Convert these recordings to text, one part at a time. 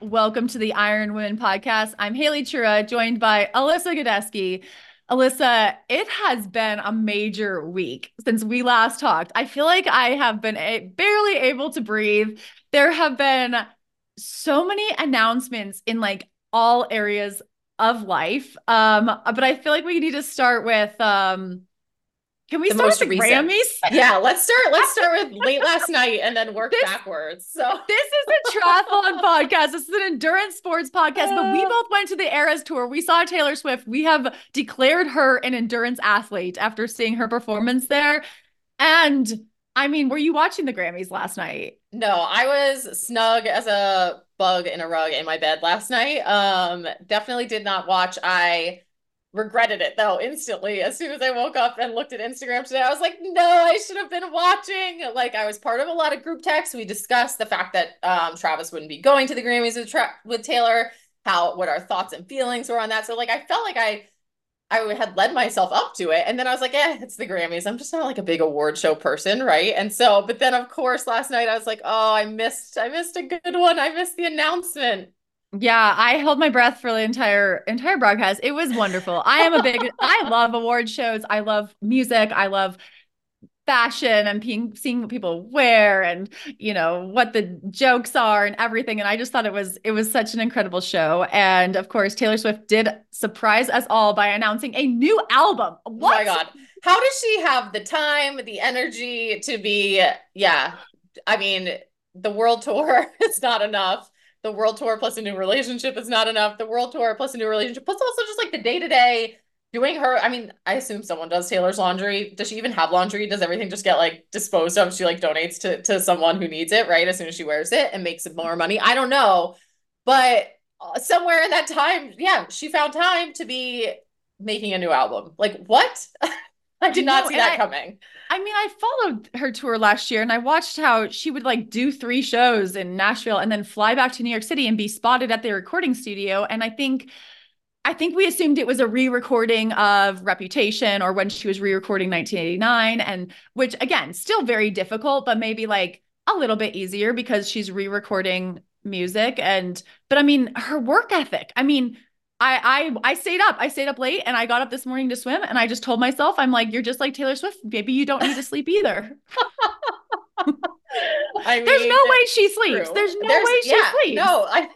Welcome to the Iron Women podcast. I'm Haley Chura, joined by Alyssa Godesky. Alyssa, it has been a major week since we last talked. I feel like I have been a- barely able to breathe. There have been so many announcements in like all areas of life. Um, but I feel like we need to start with um can we start with the recent. Grammys? yeah, let's start. Let's start with late last night and then work This- backwards. So This is a triathlon podcast. This is an endurance sports podcast, but we Uh. both went to the Eras tour. We saw Taylor Swift. We have declared her an endurance athlete after seeing her performance there. And I mean, were you watching the Grammys last night? no, I was snug as a bug in a rug in my bed last night. Um, definitely did not watch. I regretted it though instantly as soon as I woke up and looked at Instagram today. I was like, no, I should have been watching. Like I was part of a lot of group texts. We discussed the fact that um Travis wouldn't be going to the Grammys with Tra- with Taylor, how what our thoughts and feelings were on that. So like I felt like I I had led myself up to it. And then I was like, eh, it's the Grammys. I'm just not like a big award show person, right? And so, but then of course last night I was like, oh, I missed, I missed a good one. I missed the announcement. Yeah, I held my breath for the entire entire broadcast. It was wonderful. I am a big I love award shows. I love music. I love fashion and being seeing what people wear and you know what the jokes are and everything and I just thought it was it was such an incredible show and of course Taylor Swift did surprise us all by announcing a new album. Oh my God. How does she have the time, the energy to be, yeah. I mean, the world tour is not enough. The world tour plus a new relationship is not enough. The world tour plus a new relationship, plus also just like the day to day doing her. I mean, I assume someone does Taylor's laundry. Does she even have laundry? Does everything just get like disposed of? She like donates to to someone who needs it, right? As soon as she wears it and makes more money. I don't know, but uh, somewhere in that time, yeah, she found time to be making a new album. Like what? I did not No, see that I- coming. I mean, I followed her tour last year and I watched how she would like do three shows in Nashville and then fly back to New York City and be spotted at the recording studio. And I think I think we assumed it was a re-recording of Reputation or when she was re-recording 1989 and which again, still very difficult, but maybe like a little bit easier because she's re-recording music and but I mean, her work ethic. I mean, I I I stayed up. I stayed up late and I got up this morning to swim and I just told myself I'm like you're just like Taylor Swift. Maybe you don't need to sleep either. I There's no way she sleeps. true. There's no way she yeah, sleeps. No, I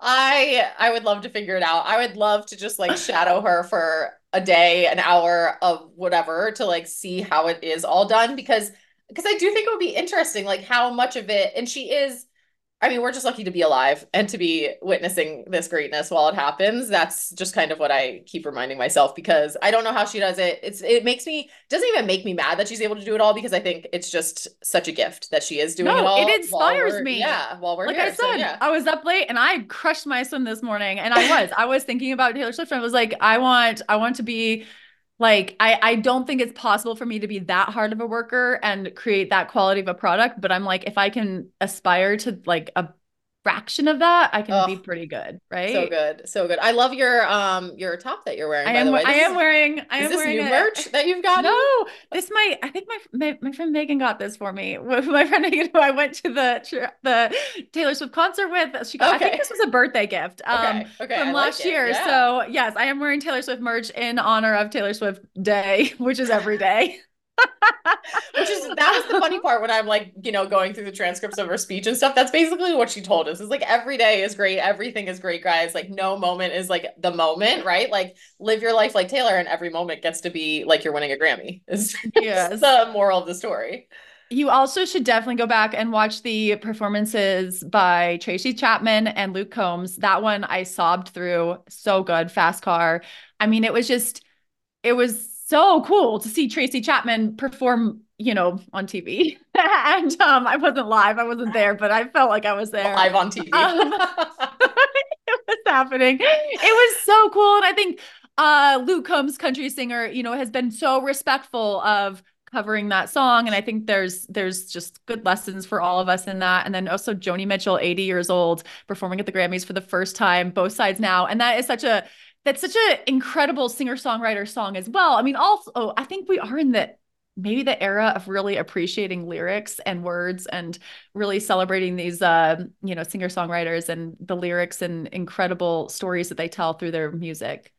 I I would love to figure it out. I would love to just like shadow her for a day, an hour of whatever to like see how it is all done because because I do think it would be interesting like how much of it and she is I mean, we're just lucky to be alive and to be witnessing this greatness while it happens. That's just kind of what I keep reminding myself because I don't know how she does it. It's it makes me doesn't even make me mad that she's able to do it all because I think it's just such a gift that she is doing No, it all. it inspires me. Yeah, while we're like here. I So, said, yeah. I was up late and I crushed my swim this morning. And I was, I was thinking about Taylor Swift. And I was like, I want, I want to be like, I, I don't think it's possible for me to be that hard of a worker and create that quality of a product. But I'm like, if I can aspire to like a fraction of that, I can be pretty good, right? So good, so good. I love your um your top that you're wearing. I by am, the way, I am is- wearing, I Is am this wearing new a- merch that you've got? No, this might. I think my, my my friend Megan got this for me. With my friend Megan, who I went to the the Taylor Swift concert with. She got. I think this was a birthday gift. Um, Okay, okay, from I last it, year. yeah. So yes, I am wearing Taylor Swift merch in honor of Taylor Swift Day, which is every day. Which is that was the funny part when I'm like, you know, going through the transcripts of her speech and stuff. That's basically what she told us. It's like every day is great, everything is great, guys. Like no moment is like the moment, right? Like live your life like Taylor, and every moment gets to be like you're winning a Grammy. Is Yes. the moral of the story. You also should definitely go back and watch the performances by Tracy Chapman and Luke Combs. That one I sobbed through. So good. Fast car. I mean, it was just, it was so cool to see Tracy Chapman perform, you know, on TV. and um, I wasn't live, I wasn't there, but I felt like I was there. Live on TV. Um, it was happening. It was so cool. And I think uh Luke Combs, country singer, you know, has been so respectful of covering that song and i think there's there's just good lessons for all of us in that and then also joni mitchell 80 years old performing at the grammys for the first time both sides now and that is such a that's such an incredible singer songwriter song as well i mean also i think we are in the maybe the era of really appreciating lyrics and words and really celebrating these uh you know singer songwriters and the lyrics and incredible stories that they tell through their music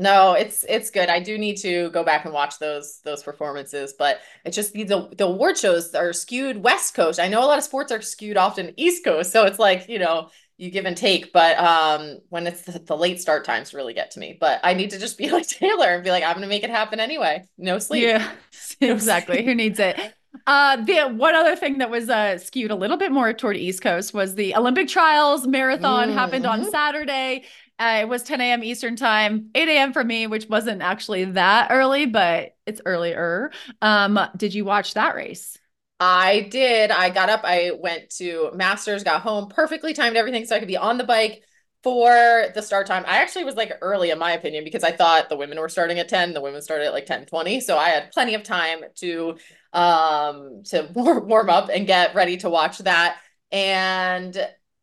no, it's it's good. I do need to go back and watch those those performances, but it's just the the award shows are skewed West Coast. I know a lot of sports are skewed often East Coast, so it's like you know you give and take. But um, when it's the, the late start times really get to me. But I need to just be like Taylor and be like, I'm gonna make it happen anyway. No sleep. Yeah, exactly. Who needs it? Uh, the one other thing that was uh, skewed a little bit more toward East Coast was the Olympic trials marathon mm-hmm. happened on. Saturday. Uh, it was 10 a.m. Eastern time, 8 a.m. for me, which wasn't actually that early, but it's earlier. Um, did you watch that race? I did. I got up, I went to Masters, got home, perfectly timed everything so I could be on the bike for the start time. I actually was like early in my opinion because I thought the women were starting at 10, the women started at like 10 20. So I had plenty of time to um to warm up and get ready to watch that. And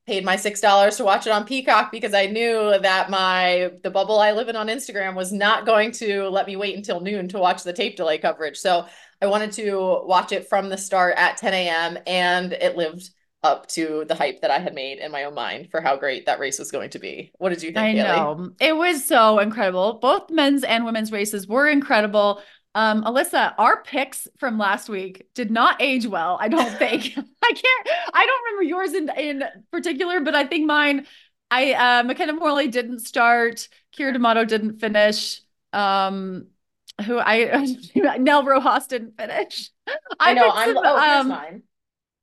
paid my six dollars to watch it on Peacock because I knew that my the bubble I live in on Instagram was not going to let me wait until noon to watch the tape delay coverage. So I wanted to watch it from the start at 10 a.m. and it lived up to the hype that I had made in my own mind for how great that race was going to be. What did you think? I Haley? know it was so incredible. Both men's and women's races were incredible. Um, Alyssa, our picks from last week did not age well. I don't think. I can't. I don't remember yours in in particular, but I think mine. I uh, McKenna Morley didn't start. Keira D'Amato didn't finish. Um, who I Nell Rojas didn't finish. I, I know. I'm. Some, oh, um, mine.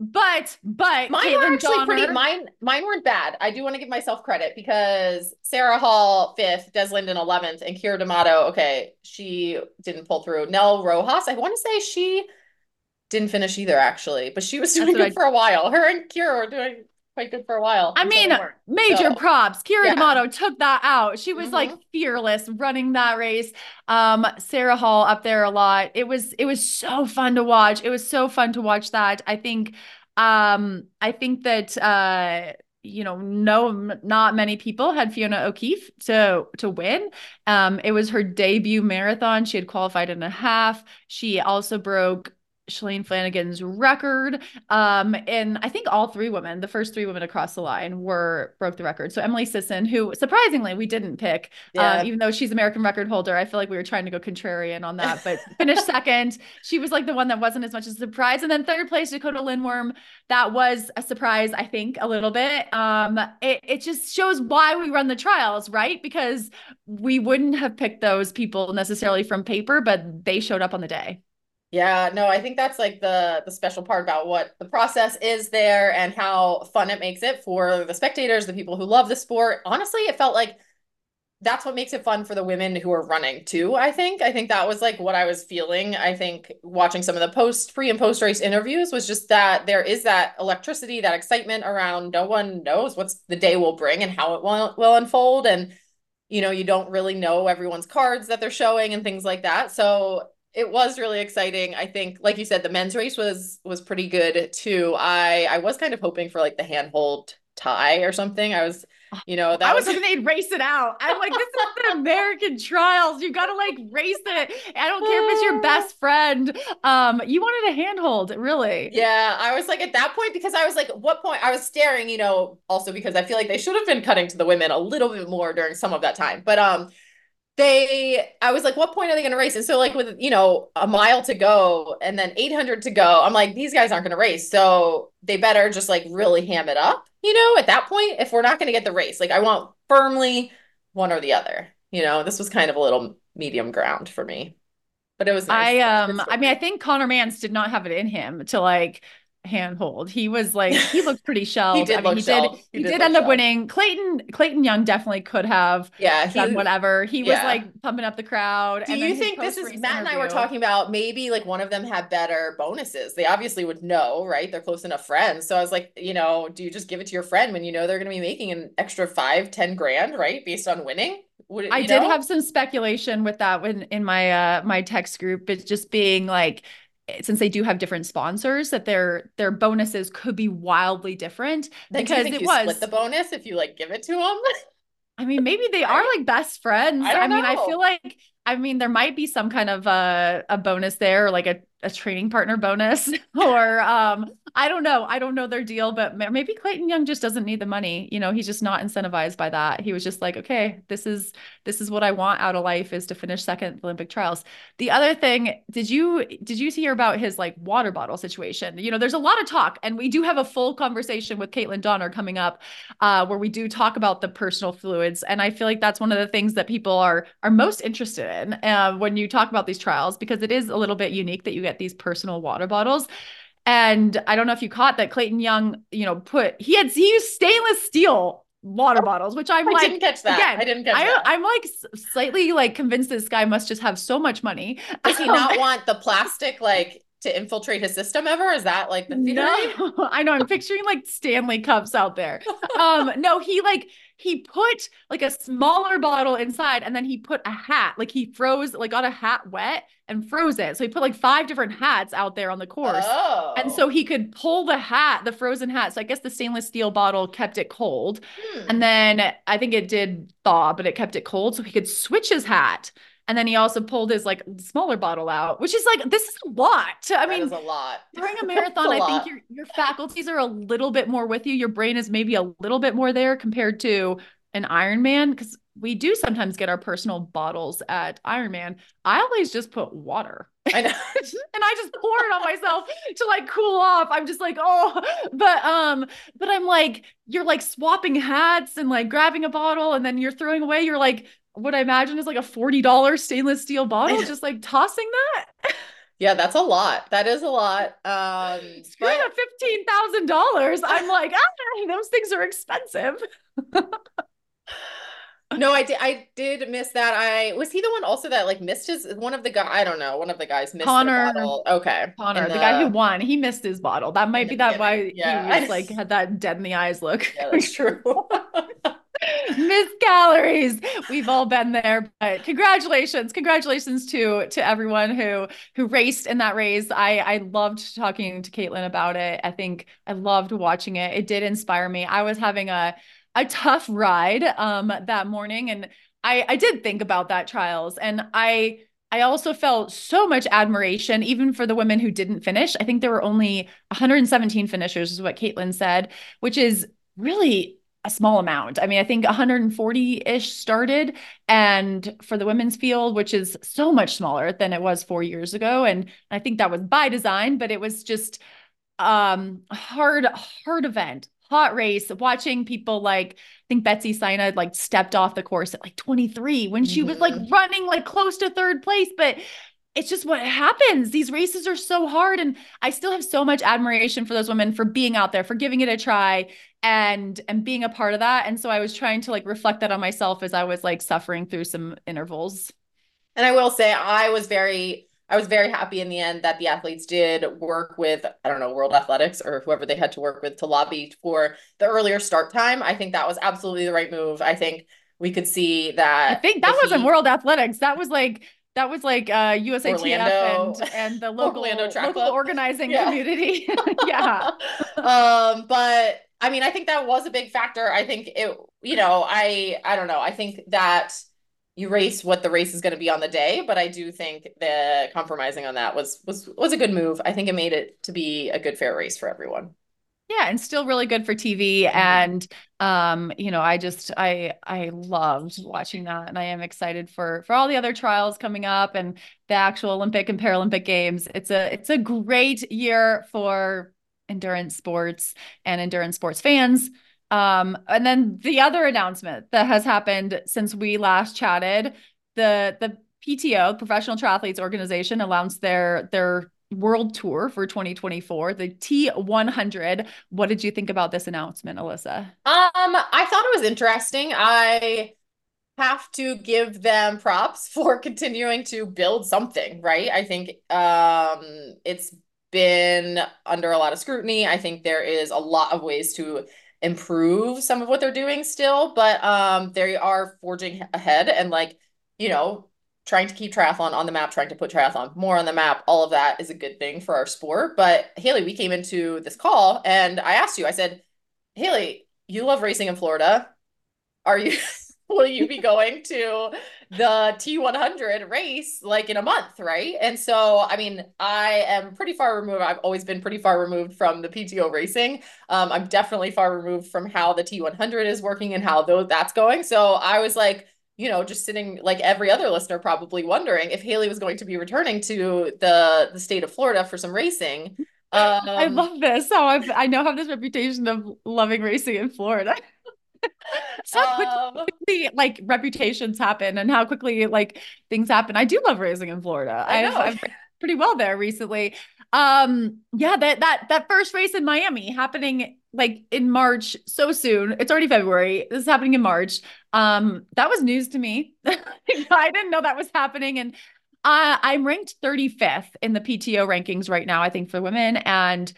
But but mine Kaitlin were actually Donner, pretty mine mine weren't bad. I do want to give myself credit because Sarah Hall fifth, Des Linden eleventh, and Keira D'Amato, okay, she didn't pull through. Nell Rojas, I want to say she didn't finish either actually, but she was doing good I, for a while. Her and Keira were doing quite good for a while. I mean, major so, props. Keira yeah. D'Amato took that out. She was mm-hmm. like fearless running that race. Um, Sarah Hall up there a lot. It was it was so fun to watch. It was so fun to watch that. I think um I think that uh you know, no, not many people had Fiona O'Keeffe to to win. Um, it was her debut marathon. She had qualified in a half. She also broke Shalane Flanagan's record. Um, and I think all three women, the first three women across the line, were broke the record. So Emily Sisson, who surprisingly we didn't pick, uh, yeah. even though she's American record holder, I feel like we were trying to go contrarian on that, but finished second. She was like the one that wasn't as much as a surprise. And then third place, Dakota Lindwurm. That was a surprise, I think, a little bit. Um, it, it just shows why we run the trials, right? Because we wouldn't have picked those people necessarily from paper, but they showed up on the day. Yeah, no, I think that's like the the special part about what the process is there and how fun it makes it for the spectators, the people who love the sport. Honestly, it felt like that's what makes it fun for the women who are running too. I think. I think that was like what I was feeling. I think watching some of the post pre and post race interviews was just that there is that electricity, that excitement around no one knows what's the day will bring and how it will will unfold and you know, you don't really know everyone's cards that they're showing and things like that. So it was really exciting. I think, like you said, the men's race was was pretty good too. I I was kind of hoping for like the handhold tie or something. I was, you know, that I was, was hoping they'd race it out. I'm like, this is the American trials. You gotta like race it. I don't care if it's your best friend. Um, you wanted a handhold, really. Yeah, I was like at that point because I was like, what point? I was staring, you know, also because I feel like they should have been cutting to the women a little bit more during some of that time. But um they i was like what point are they going to race? And so like with you know a mile to go and then 800 to go i'm like these guys aren't going to race. So they better just like really ham it up you know at that point if we're not going to get the race. Like i want firmly one or the other you know? This was kind of a little medium ground for me. But it was nice. i um i mean i think Conner Mantz did not have it in him to like handhold. He was like he looked pretty shelled. He did I mean, he shelled. did He he, did did end up winning. Clayton Clayton Young definitely could have Yeah, he, done whatever. He was like pumping up the crowd. Do you think this is Matt and I were talking about maybe like one of them had better bonuses? They obviously would know, right? They're close enough friends. So I was like, you know, do you just give it to your friend when you know they're going to be making an extra five, ten grand, right? Based on winning? Would it, I you did have some speculation with that when in my uh my text group, but just being like since they do have different sponsors that their their bonuses could be wildly different Then because think it you was split the bonus if you like give it to them? I mean, maybe they are like best friends. I don't mean, I feel like I mean there might be some kind of a a bonus there, or like a, a training partner bonus, or um, I don't know. I don't know their deal, but maybe Clayton Young just doesn't need the money. You know, he's just not incentivized by that. He was just like, okay, this is this is what I want out of life is to finish second Olympic trials. The other thing, did you did you hear about his like water bottle situation? You know, there's a lot of talk, and we do have a full conversation with Kaitlin Donner coming up uh, where we do talk about the personal fluids, and I feel like that's one of the things that people are are most interested in uh, when you talk about these trials because it is a little bit unique that you get these personal water bottles. And I don't know if you caught that Clayton Young, you know, put he had he used stainless steel water oh, bottles, which I'm I like, didn't catch that. again, I didn't catch I, that. I'm like slightly like convinced this guy must just have so much money. Does he not want the plastic like to infiltrate his system ever? Is that like the theory? No, I know. I'm picturing like Stanley cups out there. Um, no, he like he put like a smaller bottle inside and then he put a hat, like he froze, like got a hat wet and froze it. So he put like five different hats out there on the course. Oh. And so he could pull the hat, the frozen hat. So I guess the stainless steel bottle kept it cold. Hmm. And then I think it did thaw, but it kept it cold. So he could switch his hat. And then he also pulled his like smaller bottle out, which is like, this is a lot. I That mean, a lot. during a marathon, a I lot. think your your faculties are a little bit more with you. Your brain is maybe a little bit more there compared to an Ironman because we do sometimes get our personal bottles at Ironman. I always just put water. I know. and I just pour it on myself to like cool off. I'm just like, oh, but um, but I'm like, you're like swapping hats and like grabbing a bottle and then you're throwing away. You're like, what I imagine is like a $40 stainless steel bottle, just like tossing that. Yeah, that's a lot. That is a lot. Um, Screw but- the fifteen thousand dollars. I'm like, ah, those things are expensive. No, I did. I did miss that. I was he the one also that like missed his one of the guy. I don't know. One of the guys missed Conner. bottle. Okay, Conner, In the, guy who won, he missed his bottle. That might be that why. Yeah. he was like had that dead in the eyes look. Yeah, that's true. Missed calories. We've all been there, but congratulations, congratulations to to everyone who who raced in that race. I I loved talking to Kaitlin about it. I think I loved watching it. It did inspire me. I was having a a tough ride um that morning, and I I did think about that trials, and I. I also felt so much admiration, even for the women who didn't finish. I think there were only 117 finishers, is what Kaitlin said, which is really a small amount. I mean, I think 140 ish started, and for the women's field, which is so much smaller than it was four years ago. And I think that was by design, but it was just um hard, hard event, hot race. Watching people like, I think Betsy Saina like stepped off the course at like 23 when she was like running like close to third place, but it's just what happens. These races are so hard. And I still have so much admiration for those women for being out there, for giving it a try and and being a part of that. And so I was trying to like reflect that on myself as I was like suffering through some intervals. And I will say, I was very, I was very happy in the end that the athletes did work with, I don't know, World Athletics or whoever they had to work with to lobby for the earlier start time. I think that was absolutely the right move. I think we could see that. I think that wasn't World Athletics. That was like that was like uh USATF Orlando- and and the local local organizing Yeah. community. yeah. um, but I mean, I think that was a big factor. I think it, you know, I, I don't know. I think that you race what the race is going to be on the day, but I do think the compromising on that was was was a good move. I think it made it to be a good fair race for everyone. Yeah, and still really good for TV. Mhm. And um, you know, I just I I loved watching that, and I am excited for for all the other trials coming up and the actual Olympic and Paralympic games. It's a it's a great year for endurance sports and endurance sports fans. Um, and then the other announcement that has happened since we last chatted, the the PTO, Professional Triathletes Organization, announced their their world tour for 2024, the T100. What did you think about this announcement, Alyssa? Um, I thought it was interesting. I have to give them props for continuing to build something, right? I think um it's been under a lot of scrutiny. I think there is a lot of ways to improve some of what they're doing still, but um they are forging ahead and like, you know, trying to keep triathlon on the map, trying to put triathlon more on the map, all of that is a good thing for our sport. But Haley, we came into this call and I asked you, I said, Haley, you love racing in Florida. Are you will you be going to the T100 race like in a month, right? And so, I mean, I am pretty far removed. I've always been pretty far removed from the PTO racing. Um, I'm definitely far removed from how the T100 is working and how though that's going. So I was like, you know, just sitting like every other listener probably wondering if Haley was going to be returning to the the state of Florida for some racing. Um, I love this. How I've, I now have this reputation of loving racing in Florida. so Um, quickly, like reputations happen and how quickly like things happen. I do love racing in Florida. I I've, know. I've pretty well there recently. Um, yeah, that that that first race in Miami happening like in March so soon. It's already February. This is happening in March. Um, that was news to me. I didn't know that was happening. And uh, I'm ranked 35th in the PTO rankings right now, I think, for women. And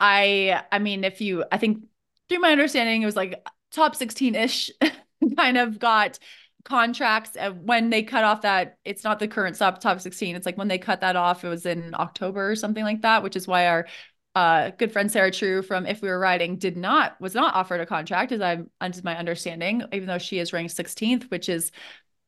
I I mean, if you I think through my understanding, it was like top 16-ish kind of got contracts uh, when they cut off that it's not the current top top 16 it's like when they cut that off it was in october or something like that which is why our uh, good friend sarah true from if we were riding did not was not offered a contract as i'm as my understanding even though she is ranked 16th which is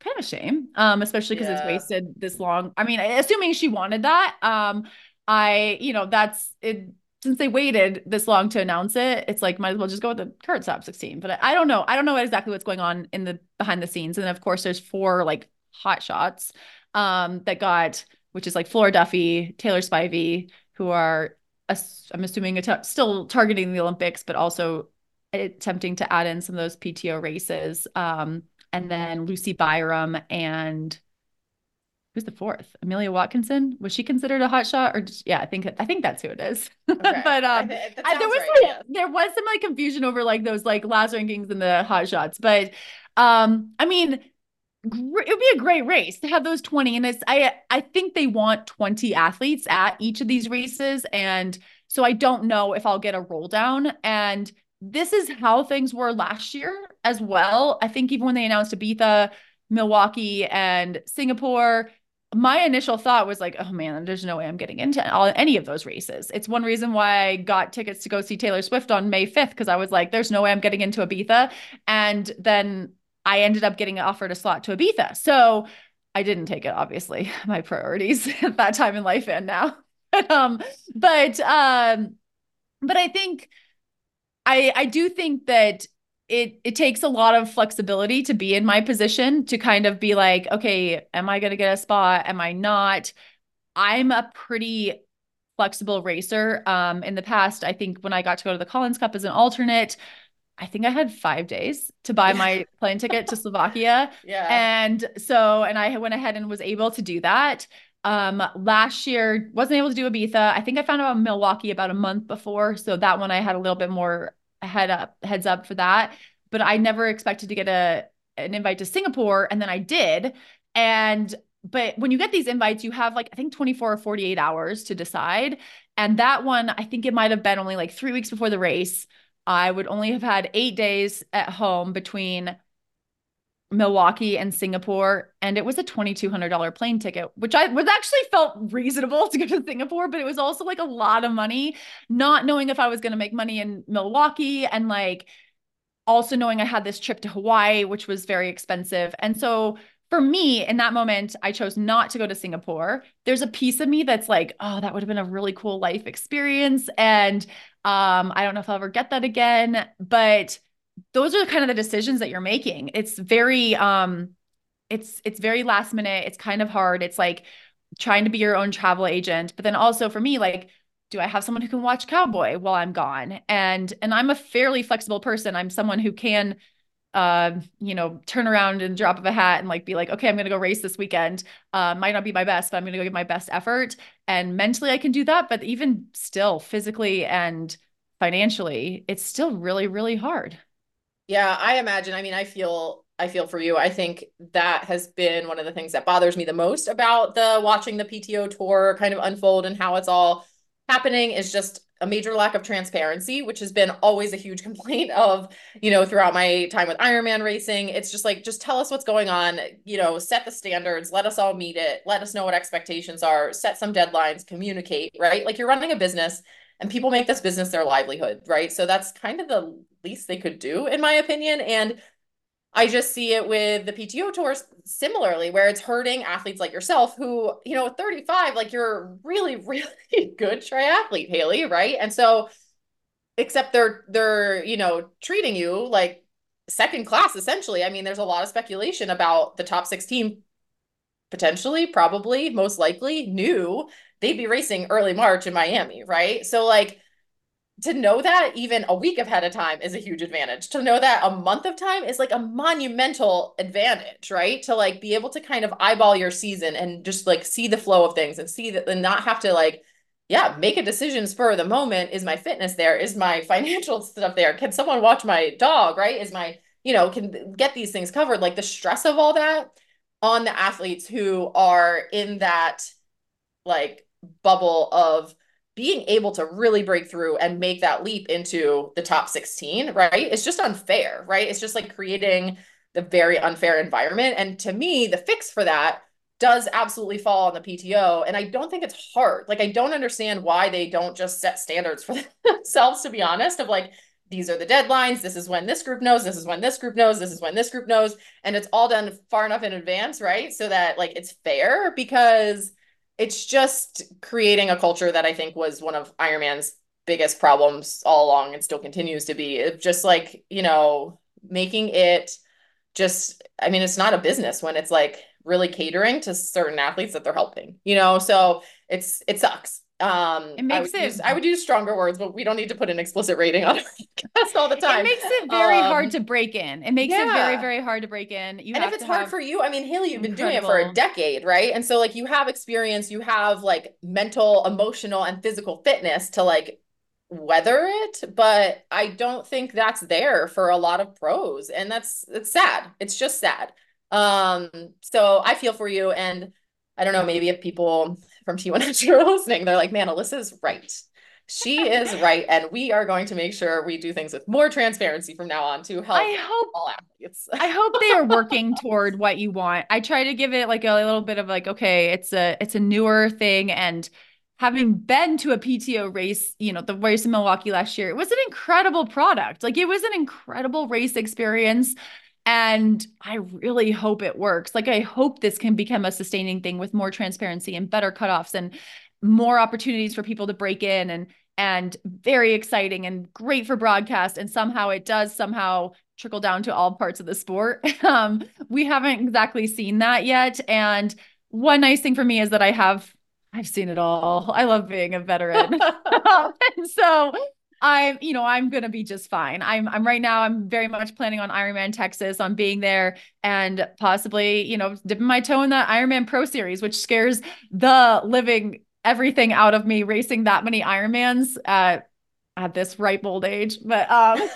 kind of a shame um especially because it's wasted this long i mean assuming she wanted that um i you know that's it since they waited this long to announce it, it's like might as well just go with the current top 16. But I, I don't know. I don't know exactly what's going on in the behind the scenes. And of course, there's four like hot shots um that got, which is like Flora Duffy, Taylor Spivey, who are I'm assuming att- still targeting the Olympics, but also attempting to add in some of those PTO races. Um, and then Lucy Byram and who's the fourth? Amelia Watkinson. Was she considered a hot shot or just, yeah, I think I think that's who it is. okay. but um there was right, like, yeah. there was some like confusion over like those like last rankings and the hot shots, but um I mean gr- it would be a great race to have those 20 and it's I I think they want 20 athletes at each of these races and so I don't know if I'll get a roll down and this is how things were last year as well. I think even when they announced Ibiza, Milwaukee and Singapore, my initial thought was like, oh man, there's no way I'm getting into all, any of those races. It's one reason why I got tickets to go see Taylor Swift on May 5th because I was like, there's no way I'm getting into Ibiza. And then I ended up getting offered a slot to Ibiza. So I didn't take it, obviously, my priorities at that time in life and now. um, but um, but I think I I do think that it it takes a lot of flexibility to be in my position to kind of be like, okay, am I going to get a spot? Am I not? I'm a pretty flexible racer. Um, in the past, I think when I got to go to the Collins Cup as an alternate, I think I had five days to buy my plane ticket to Slovakia. Yeah. And so, and I went ahead and was able to do that. Um, last year wasn't able to do Ibiza. I think I found out Milwaukee about a month before. So that one I had a little bit more head up, heads up for that. But I never expected to get a an invite to Singapore, and then I did. And but when you get these invites, you have like I think 24 or 48 hours to decide. And that one, I think it might have been only like three weeks before the race. I would only have had eight days at home between Milwaukee and Singapore, and it was a $2,200 plane ticket, which I was actually felt reasonable to go to Singapore, but it was also like a lot of money, not knowing if I was going to make money in Milwaukee and like also knowing I had this trip to Hawaii, which was very expensive. And so for me in that moment, I chose not to go to Singapore. There's a piece of me that's like, oh, that would have been a really cool life experience. And um, I don't know if I'll ever get that again, but those are kind of the decisions that you're making. It's very um it's it's very last minute. It's kind of hard. It's like trying to be your own travel agent, but then also for me like do I have someone who can watch Cowboy while I'm gone? And and I'm a fairly flexible person. I'm someone who can uh, you know, turn around and drop of a hat and like be like, okay, I'm gonna go race this weekend. Uh, might not be my best, but I'm gonna go give my best effort. And mentally, I can do that. But even still, physically and financially, it's still really, really hard. Yeah, I imagine. I mean, I feel I feel for you. I think that has been one of the things that bothers me the most about the watching the PTO tour kind of unfold and how it's all happening is just a major lack of transparency, which has been always a huge complaint of, you know, throughout my time with Ironman racing. It's just like, just tell us what's going on, you know, set the standards, let us all meet it, let us know what expectations are, set some deadlines, communicate, right? Like you're running a business and people make this business their livelihood, right? So that's kind of the least they could do, in my opinion. And I just see it with the PTO tours similarly, where it's hurting athletes like yourself who, you know, 35, like you're really, really good triathlete, Haley, right? And so, except they're they're, you know, treating you like second class essentially. I mean, there's a lot of speculation about the top 16 potentially, probably, most likely knew they'd be racing early March in Miami, right? So like to know that even a week ahead of time is a huge advantage. To know that a month of time is like a monumental advantage, right? To like be able to kind of eyeball your season and just like see the flow of things and see that and not have to like, yeah, make a decision spur of the moment. Is my fitness there? Is my financial stuff there? Can someone watch my dog, right? Is my, you know, can get these things covered? Like the stress of all that on the athletes who are in that like bubble of being able to really break through and make that leap into the top 16, right? It's just unfair, right? It's just like creating the very unfair environment. And to me, the fix for that does absolutely fall on the PTO. And I don't think it's hard. Like, I don't understand why they don't just set standards for themselves, to be honest, of like, these are the deadlines. This is when this group knows. This is when this group knows. This is when this group knows. And it's all done far enough in advance, right? So that like it's fair because it's just creating a culture that I think was one of Ironman's biggest problems all along and still continues to be. It just like, you know, making it just I mean, it's not a business when it's like really catering to certain athletes that they're helping, you know? So it's it sucks. Um, it makes I it. Use, I would use stronger words, but we don't need to put an explicit rating on podcast all the time. It makes it very um, hard to break in. It makes yeah. it very, very hard to break in. You and if it's hard for you, I mean, Haley, you've been doing it for a decade, right? And so, like, you have experience, you have like mental, emotional, and physical fitness to like weather it. But I don't think that's there for a lot of pros, and that's it's sad. It's just sad. Um, so I feel for you, and I don't know, maybe if people from T1 Extra listening, they're like, man, Alyssa's right. She is right. And we are going to make sure we do things with more transparency from now on to help I hope, all athletes. I hope they are working toward what you want. I try to give it like a little bit of like, okay, it's a it's a newer thing. And having been to a PTO race, you know, the race in Milwaukee last year, it was an incredible product. Like it was an incredible race experience. And I really hope it works. Like, I hope this can become a sustaining thing with more transparency and better cutoffs and more opportunities for people to break in and and very exciting and great for broadcast. And somehow it does somehow trickle down to all parts of the sport. Um, we haven't exactly seen that yet. And one nice thing for me is that I have I've seen it all. I love being a veteran. and so I'm, you know, I'm gonna be just fine. I'm, I'm right now. I'm very much planning on Ironman Texas, on being there, and possibly, you know, dipping my toe in that Ironman Pro Series, which scares the living everything out of me. Racing that many Ironmans at at this ripe old age, but um.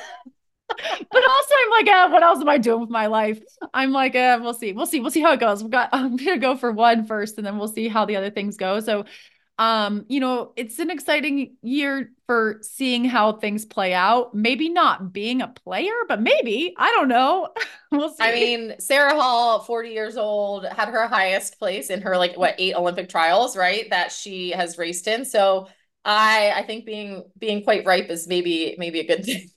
but also I'm like, uh, what else am I doing with my life? I'm like, uh, we'll see, we'll see, we'll see how it goes. We've got, I'm gonna go for one first, and then we'll see how the other things go. So um, you know, it's an exciting year for seeing how things play out. Maybe not being a player, but maybe, I don't know. we'll see. I mean, Sarah Hall, 40 years old, had her highest place in her like what eight Olympic trials, right? That she has raced in. So I I think being being quite ripe is maybe maybe a good thing.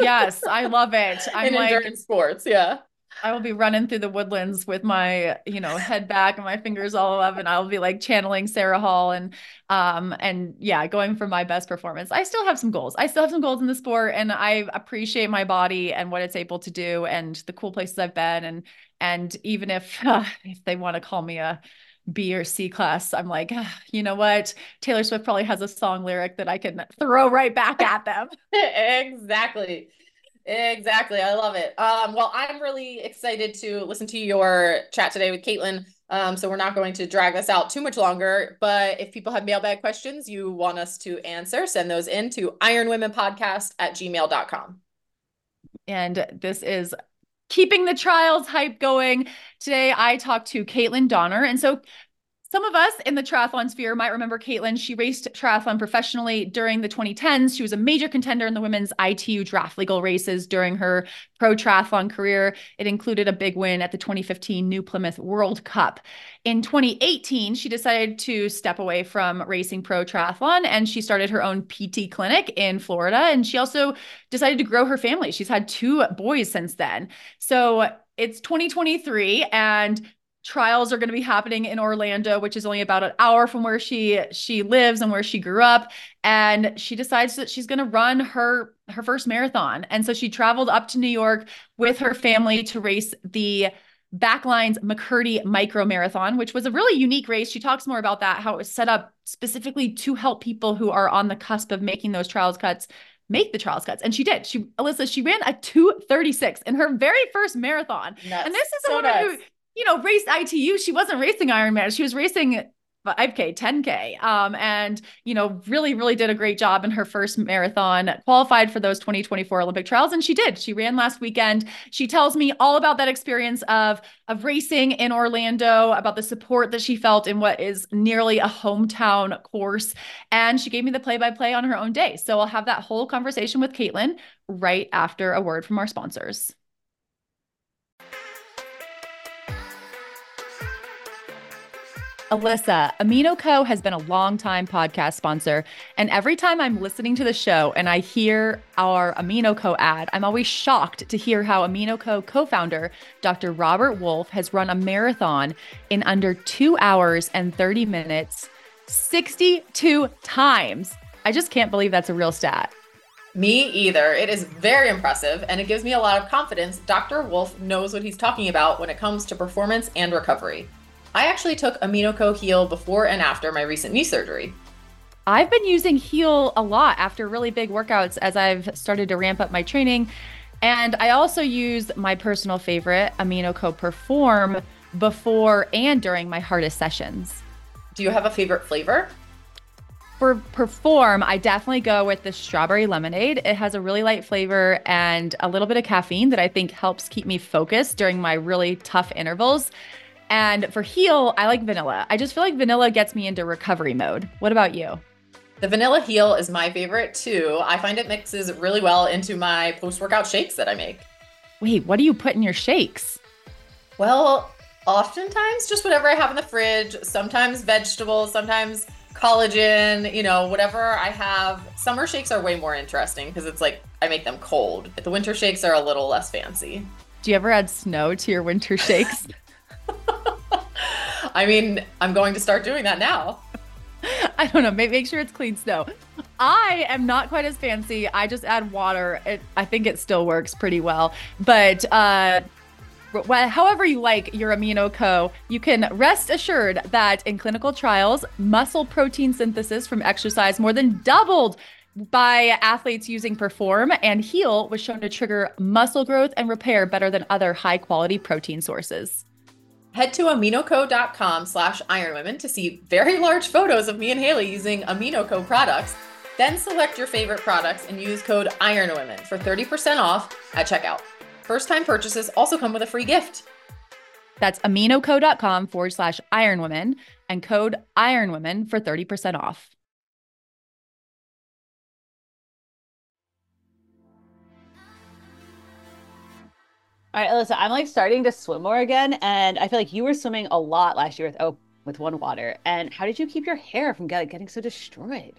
yes, I love it. I'm in like endurance sports, yeah. I will be running through the woodlands with my, you know, head back and my fingers all up, and I'll be like channeling Sarah Hall and, um, and yeah, going for my best performance. I still have some goals. I still have some goals in the sport, and I appreciate my body and what it's able to do, and the cool places I've been, and and even if uh, if they want to call me a B or C class, I'm like, ah, you know what? Taylor Swift probably has a song lyric that I can throw right back at them. exactly. Exactly. I love it. Um, well, I'm really excited to listen to your chat today with Kaitlin. Um, so we're not going to drag this out too much longer. But if people have mailbag questions you want us to answer, send those in to ironwomenpodcast at gmail.com. And this is keeping the trials hype going. Today I talked to Kaitlin Donner. And so some of us in the triathlon sphere might remember Kaitlin. She raced triathlon professionally during the 2010s. She was a major contender in the women's ITU draft legal races during her pro triathlon career. It included a big win at the 2015 New Plymouth World Cup. In 2018, she decided to step away from racing pro triathlon and she started her own PT clinic in Florida. And she also decided to grow her family. She's had two boys since then. So it's 2023 and trials are going to be happening in Orlando, which is only about an hour from where she she lives and where she grew up. And she decides that she's going to run her her first marathon. And so she traveled up to New York with her family to race the Backlines McKirdy Micro Marathon, which was a really unique race. She talks more about that, how it was set up specifically to help people who are on the cusp of making those trials cuts make the trials cuts. And she did. She Alyssa, she ran a 236 in her very first marathon. Nuts. And this is So a woman nuts. who you know, raced ITU. She wasn't racing Ironman. She was racing 5K, 10K. Um, and, you know, really, really did a great job in her first marathon, qualified for those 2024 Olympic trials. And she did. She ran last weekend. She tells me all about that experience of, of racing in Orlando, about the support that she felt in what is nearly a hometown course. And she gave me the play by play on her own day. So I'll have that whole conversation with Kaitlin right after a word from our sponsors. Alyssa, Amino Co has been a long-time podcast sponsor, and every time I'm listening to the show and I hear our Amino Co ad, I'm always shocked to hear how Amino Co co-founder Dr. Robert Wolfe has run a marathon in under 2 hours and 30 minutes 62 times. I just can't believe that's a real stat. Me either. It is very impressive and it gives me a lot of confidence. Dr. Wolfe knows what he's talking about when it comes to performance and recovery. I actually took AminoCo Heal before and after my recent knee surgery. I've been using Heal a lot after really big workouts as I've started to ramp up my training. And I also use my personal favorite, AminoCo Perform, before and during my hardest sessions. Do you have a favorite flavor? For Perform, I definitely go with the strawberry lemonade. It has a really light flavor and a little bit of caffeine that I think helps keep me focused during my really tough intervals. And for Heal, I like vanilla. I just feel like vanilla gets me into recovery mode. What about you? The vanilla Heal is my favorite too. I find it mixes really well into my post workout shakes that I make. Wait, what do you put in your shakes? Well, oftentimes just whatever I have in the fridge, sometimes vegetables, sometimes collagen, you know, whatever I have. Summer shakes are way more interesting because it's like I make them cold. The winter shakes are a little less fancy. Do you ever add snow to your winter shakes? I mean, I'm going to start doing that now. I don't know. Make, make sure it's clean snow. I am not quite as fancy. I just add water. It, I think it still works pretty well. But uh, however you like your amino co, you can rest assured that in clinical trials, muscle protein synthesis from exercise more than doubled by athletes using Perform, and Heal was shown to trigger muscle growth and repair better than other high quality protein sources. Head to aminoco.com slash ironwomen to see very large photos of me and Haley using AminoCo products. Then select your favorite products and use code IRONWOMEN for 30% off at checkout. First time purchases also come with a free gift. That's aminoco.com forward slash ironwomen and code ironwomen for 30% off. All right, Alyssa, I'm like starting to swim more again, and I feel like you were swimming a lot last year with oh with one water. And how did you keep your hair from get, getting so destroyed?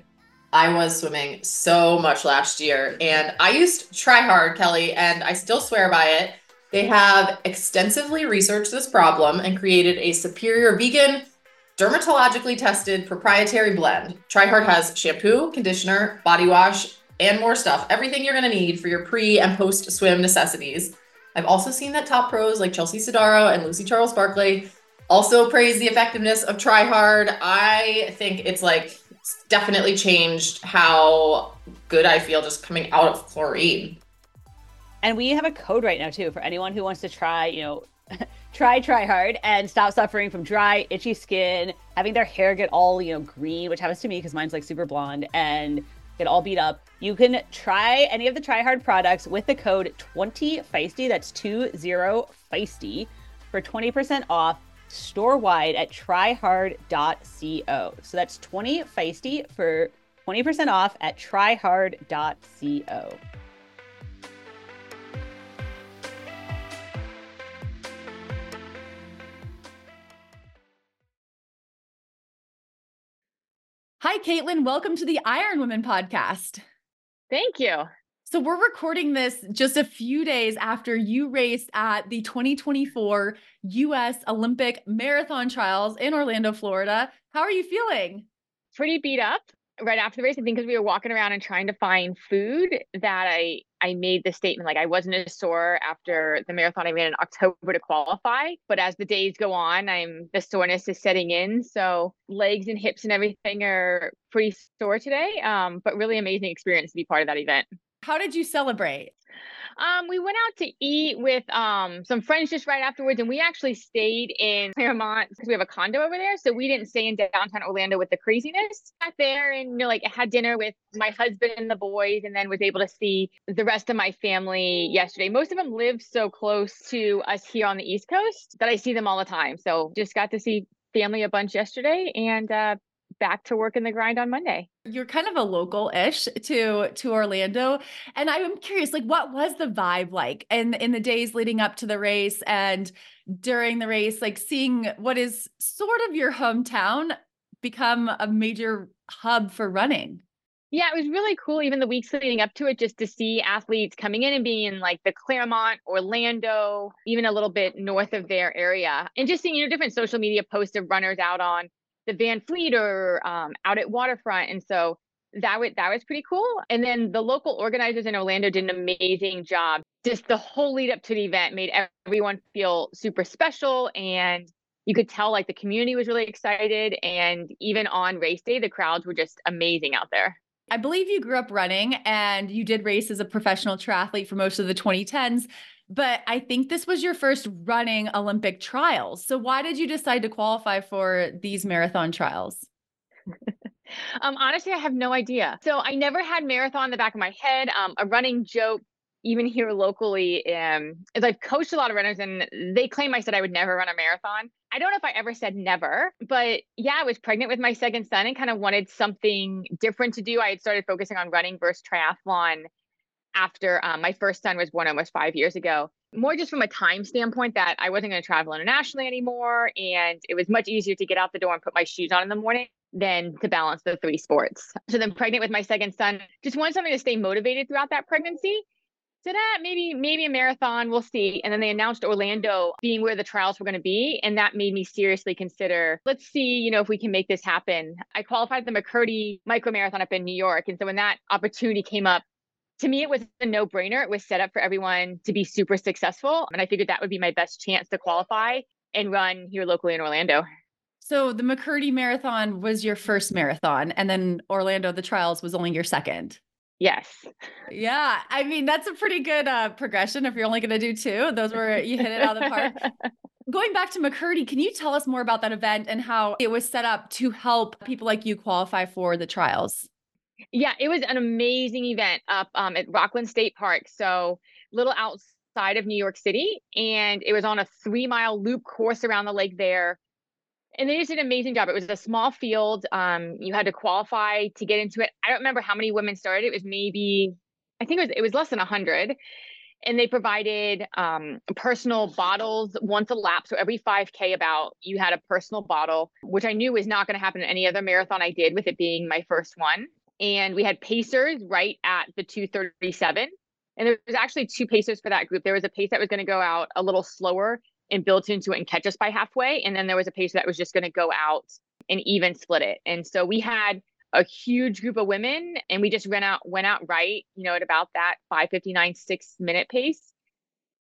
I was swimming so much last year, and I used Try Hard, Kelly, and I still swear by it. They have extensively researched this problem and created a superior vegan, dermatologically tested proprietary blend. Try Hard has shampoo, conditioner, body wash, and more stuff. Everything you're going to need for your pre and post swim necessities. I've also seen that top pros like Chelsea Sodaro and Lucy Charles Barclay also praise the effectiveness of Try Hard. I think it's like it's definitely changed how good I feel just coming out of chlorine. And we have a code right now too for anyone who wants to try, you know, try try hard and stop suffering from dry, itchy skin, having their hair get all, you know, green, which happens to me because mine's like super blonde and get all beat up. You can try any of the try hard products with the code 20 feisty. That's 20 feisty for 20% off store wide at tryhard.co. So that's 20 feisty for 20% off at tryhard.co. Hi, Kaitlin. Welcome to the Iron Women podcast. Thank you. So, we're recording this just a few days after you raced at the 2024 US Olympic Marathon Trials in Orlando, Florida. How are you feeling? Pretty beat up right after the race. I think because we were walking around and trying to find food that I I made the statement like I wasn't as sore after the marathon I ran in October to qualify. But as the days go on, I'm the soreness is setting in. So legs and hips and everything are pretty sore today. Um, but really amazing experience to be part of that event. How did you celebrate? Um, we went out to eat with um some friends just right afterwards, and we actually stayed in Clermont because we have a condo over there. So we didn't stay in downtown Orlando with the craziness. Sat there and you know, like had dinner with my husband and the boys, and then was able to see the rest of my family yesterday. Most of them live so close to us here on the East Coast that I see them all the time. So just got to see family a bunch yesterday, and uh, back to work in the grind on Monday. You're kind of a local-ish to to Orlando, and I'm curious, like, what was the vibe like in in the days leading up to the race and during the race, like seeing what is sort of your hometown become a major hub for running? Yeah, it was really cool, even the weeks leading up to it, just to see athletes coming in and being in like the Clermont, Orlando, even a little bit north of their area, and just seeing you know different social media posts of runners out on the Van Fleet or um, out at Waterfront. And so that was that was pretty cool. And then the local organizers in Orlando did an amazing job. Just the whole lead up to the event made everyone feel super special and you could tell like the community was really excited and even on race day the crowds were just amazing out there. I believe you grew up running and you did race as a professional triathlete for most of the 2010s but I think this was your first running Olympic trials. So why did you decide to qualify for these marathon trials? um, honestly, I have no idea. So I never had marathon in the back of my head. Um, a running joke, even here locally, um, is I've coached a lot of runners, and they claim I said I would never run a marathon. I don't know if I ever said never, but yeah, I was pregnant with my second son and kind of wanted something different to do. I had started focusing on running versus triathlon after um, my first son was born almost five years ago. More just from a time standpoint that I wasn't going to travel internationally anymore. And it was much easier to get out the door and put my shoes on in the morning than to balance the three sports. So then pregnant with my second son, just wanted something to stay motivated throughout that pregnancy. So that maybe maybe a marathon, we'll see. And then they announced Orlando being where the trials were going to be, and that made me seriously consider. Let's see, you know, if we can make this happen. I qualified the McKirdy Micro Marathon up in New York, and so when that opportunity came up, to me, it was a no brainer. It was set up for everyone to be super successful. And I figured that would be my best chance to qualify and run here locally in Orlando. So the McKirdy Marathon was your first marathon, and then Orlando, the trials, was only your second. Yes. Yeah. I mean, that's a pretty good uh, progression if you're only going to do two. Those were, you hit it out of the park. Going back to McKirdy, can you tell us more about that event and how it was set up to help people like you qualify for the trials? Yeah, it was an amazing event up um, at Rockland State Park. So, a little outside of New York City. And it was on a three mile loop course around the lake there. And they just did an amazing job. It was a small field. Um, you had to qualify to get into it. I don't remember how many women started. It was maybe, I think it was it was less than hundred. And they provided um, personal bottles once a lap. So every 5K about, you had a personal bottle, which I knew was not going to happen in any other marathon I did, with it being my first one and we had pacers right at the 237 and there was actually two pacers for that group. There was a pace that was going to go out a little slower and built into it and catch us by halfway. And then there was a pacer that was just going to go out and even split it. And so we had a huge group of women and we just went out went out right you know at about that 559 six minute pace.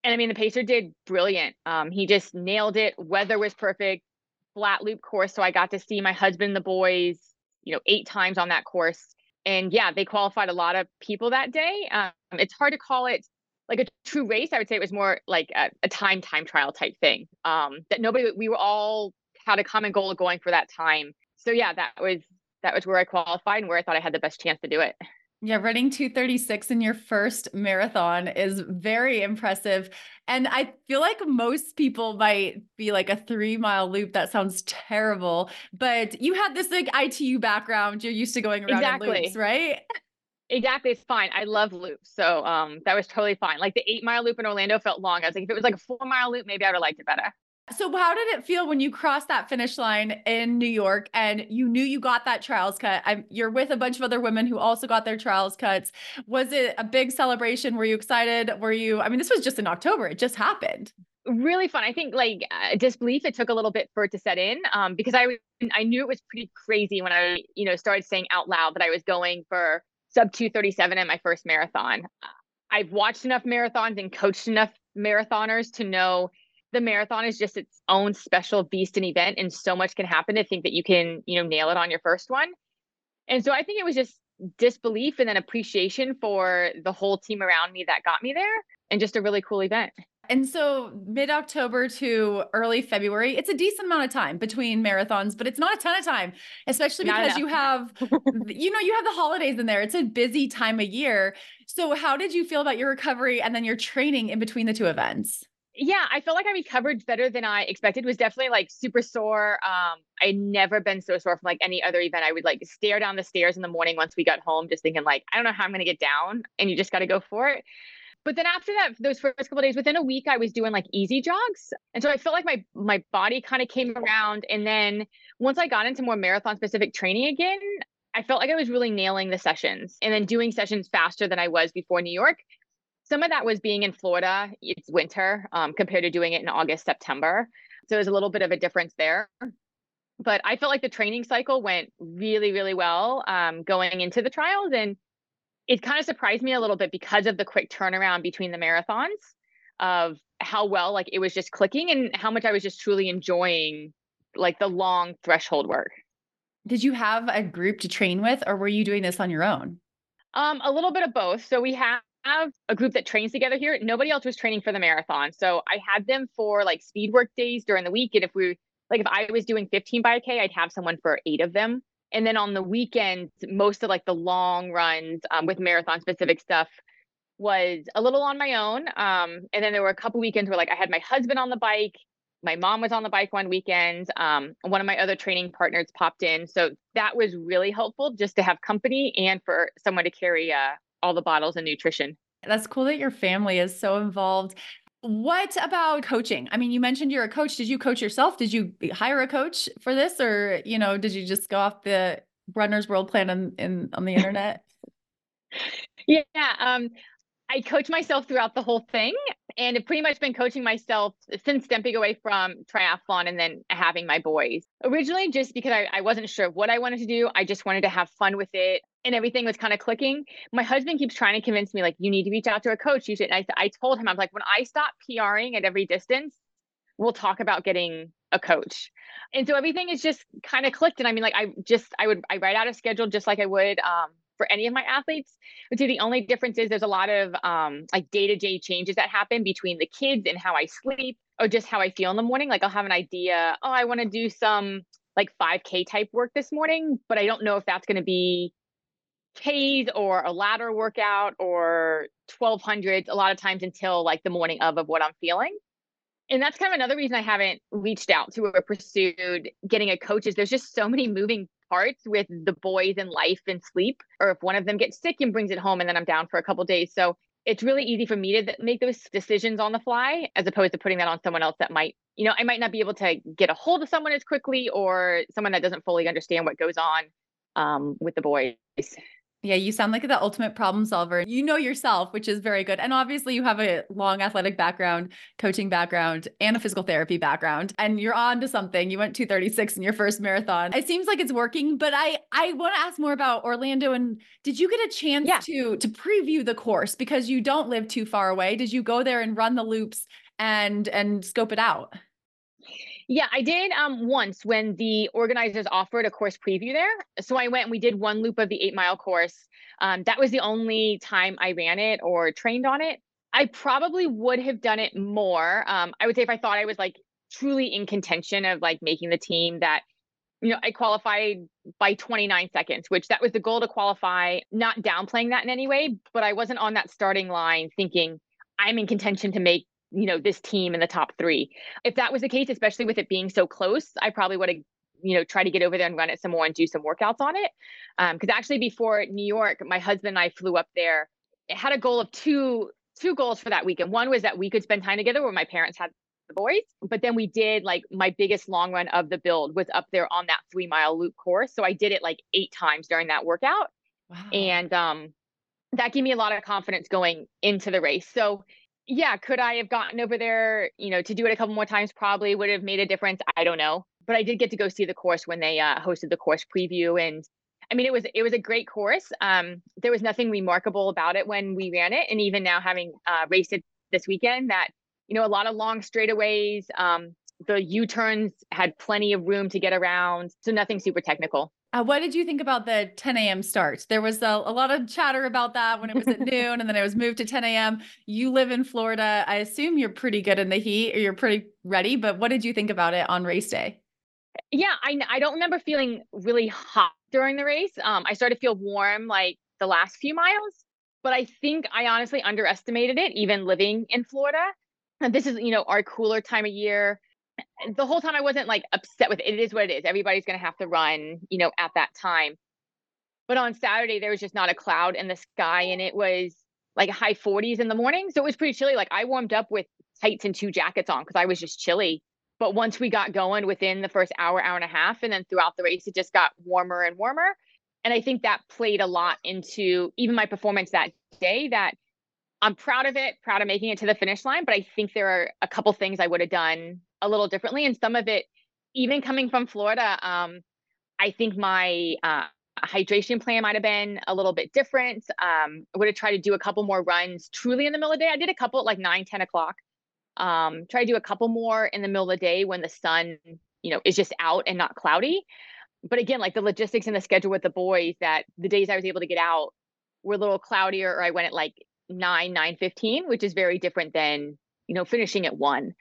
And i mean the pacer did brilliant. Um, he just nailed it. Weather was perfect flat loop course. So i got to see my husband and the boys you know eight times on that course and yeah, they qualified a lot of people that day. Um, it's hard to call it like a true race. I would say it was more like a, a time time trial type thing. Um, that nobody we were all had a common goal of going for that time. So yeah, that was that was where I qualified and where I thought I had the best chance to do it. Yeah, running 236 in your first marathon is very impressive. And I feel like most people might be like a three mile loop. That sounds terrible. But you had this like ITU background. You're used to going around exactly. in loops, right? Exactly. It's fine. I love loops. So um that was totally fine. Like the eight mile loop in Orlando felt long. I was like, if it was like a four mile loop, maybe I would have liked it better. So how did it feel when you crossed that finish line in New York and you knew you got that trials cut? I'm, you're with a bunch of other women who also got their trials cuts. Was it a big celebration? Were you excited? Were you? I mean, this was just in October. It just happened. Really fun. I think like uh, disbelief. It took a little bit for it to set in um, because I I knew it was pretty crazy when I you know started saying out loud that I was going for sub 237 in my first marathon. I've watched enough marathons and coached enough marathoners to know the marathon is just its own special beast and event and so much can happen to think that you can you know nail it on your first one and so i think it was just disbelief and then appreciation for the whole team around me that got me there and just a really cool event and so mid October to early February, it's a decent amount of time between marathons, but it's not a ton of time, especially because you have, you know, you have the holidays in there. It's a busy time of year. So how did you feel about your recovery and then your training in between the two events? Yeah, I felt like I recovered better than I expected. It was definitely like super sore. Um, I'd never been so sore from like any other event. I would like stare down the stairs in the morning once we got home, just thinking like, I don't know how I'm gonna get down, and you just got to go for it. But then after that, those first couple days, within a week, I was doing like easy jogs, and so I felt like my my body kind of came around. And then once I got into more marathon specific training again, I felt like I was really nailing the sessions, and then doing sessions faster than I was before New York some of that was being in Florida. It's winter um, compared to doing it in August, September. So there's a little bit of a difference there. But I felt like the training cycle went really, really well um, going into the trials. And it kind of surprised me a little bit because of the quick turnaround between the marathons of how well like it was just clicking and how much I was just truly enjoying like the long threshold work. Did you have a group to train with or were you doing this on your own? Um, a little bit of both. So we have have a group that trains together here. Nobody else was training for the marathon. So I had them for like speed work days during the week. And if we like if I was doing 15 by a K, I'd have someone for eight of them. And then on the weekends, most of like the long runs um, with marathon specific stuff was a little on my own. Um, and then there were a couple weekends where like I had my husband on the bike, my mom was on the bike one weekend. Um, one of my other training partners popped in. So that was really helpful just to have company and for someone to carry uh, all the bottles and nutrition. That's cool that your family is so involved. What about coaching? I mean, you mentioned you're a coach. Did you coach yourself? Did you hire a coach for this or, you know, did you just go off the runner's world plan on, in, on the internet? yeah. Um, I coach myself throughout the whole thing and have pretty much been coaching myself since stepping away from triathlon and then having my boys. Originally, just because I, I wasn't sure what I wanted to do, I just wanted to have fun with it and everything was kind of clicking. My husband keeps trying to convince me, like, you need to reach out to a coach. You should. And I, I told him, I'm like, when I stop PRing at every distance, we'll talk about getting a coach. And so everything is just kind of clicked. And I mean, like, I just, I would, I write out a schedule just like I would um, for any of my athletes. But see, the only difference is there's a lot of um, like day to day changes that happen between the kids and how I sleep or just how I feel in the morning. Like, I'll have an idea, oh, I want to do some like 5K type work this morning, but I don't know if that's going to be Ks or a ladder workout or 1200s a lot of times until like the morning of of what I'm feeling. And that's kind of another reason I haven't reached out to or pursued getting a coach is there's just so many moving parts with the boys and life and sleep or if one of them gets sick and brings it home and then I'm down for a couple days. So it's really easy for me to make those decisions on the fly as opposed to putting that on someone else that might, you know, I might not be able to get a hold of someone as quickly or someone that doesn't fully understand what goes on um, with the boys. Yeah, you sound like the ultimate problem solver. You know yourself, which is very good. And obviously, you have a long athletic background, coaching background, and a physical therapy background. And you're on to something. You went 236 in your first marathon. It seems like it's working, but I I want to ask more about Orlando. And did you get a chance yeah. to to preview the course because you don't live too far away? Did you go there and run the loops and and scope it out? Yeah, I did um once when the organizers offered a course preview there. So I went and we did one loop of the eight mile course. Um, that was the only time I ran it or trained on it. I probably would have done it more. Um, I would say if I thought I was like truly in contention of like making the team that you know, I qualified by 29 seconds, which that was the goal to qualify, not downplaying that in any way, but I wasn't on that starting line thinking I'm in contention to make, you know, this team in the top three. If that was the case, especially with it being so close, I probably would have, you know, try to get over there and run it some more and do some workouts on it. Because um, actually, before New York, my husband and I flew up there. It had a goal of two two goals for that weekend. One was that we could spend time together where my parents had the boys. But then we did like my biggest long run of the build was up there on that three mile loop course. So I did it like eight times during that workout. Wow. And um, that gave me a lot of confidence going into the race. So yeah, could I have gotten over there, you know, to do it a couple more times? Probably would have made a difference. I don't know. But I did get to go see the course when they uh, hosted the course preview and I mean, it was it was a great course. Um, there was nothing remarkable about it when we ran it, and even now having uh, raced it this weekend, that you know, a lot of long straightaways. Um, the U turns had plenty of room to get around, so nothing super technical. Uh, what did you think about the 10 a.m. start? There was a, a, lot of chatter about that when it was at noon and then it was moved to 10 a.m. You live in Florida. I assume you're pretty good in the heat or you're pretty ready, but what did you think about it on race day? Yeah, I, I don't remember feeling really hot during the race. Um, I started to feel warm like the last few miles, but I think I honestly underestimated it even living in Florida And this is you know our cooler time of year the whole time i wasn't like upset with it. It is what it is. Everybody's going to have to run you know at that time. But on saturday there was just not a cloud in the sky and it was like high 40s in the morning. So it was pretty chilly. Like i warmed up with tights and two jackets on because i was just chilly. But once we got going within the first hour hour and a half and then throughout the race it just got warmer and warmer. And i think that played a lot into even my performance that day that I'm proud of it, proud of making it to the finish line, but I think there are a couple things I would have done a little differently. And some of it, even coming from Florida, um, I think my uh, hydration plan might have been a little bit different. Um, I would have tried to do a couple more runs truly in the middle of the day. I did a couple at like 9, 10 o'clock. Um, try to do a couple more in the middle of the day when the sun, you know, is just out and not cloudy. But again, like the logistics and the schedule with the boys that the days I was able to get out were a little cloudier or I went at like 9 9 15 which is very different than you know finishing at 1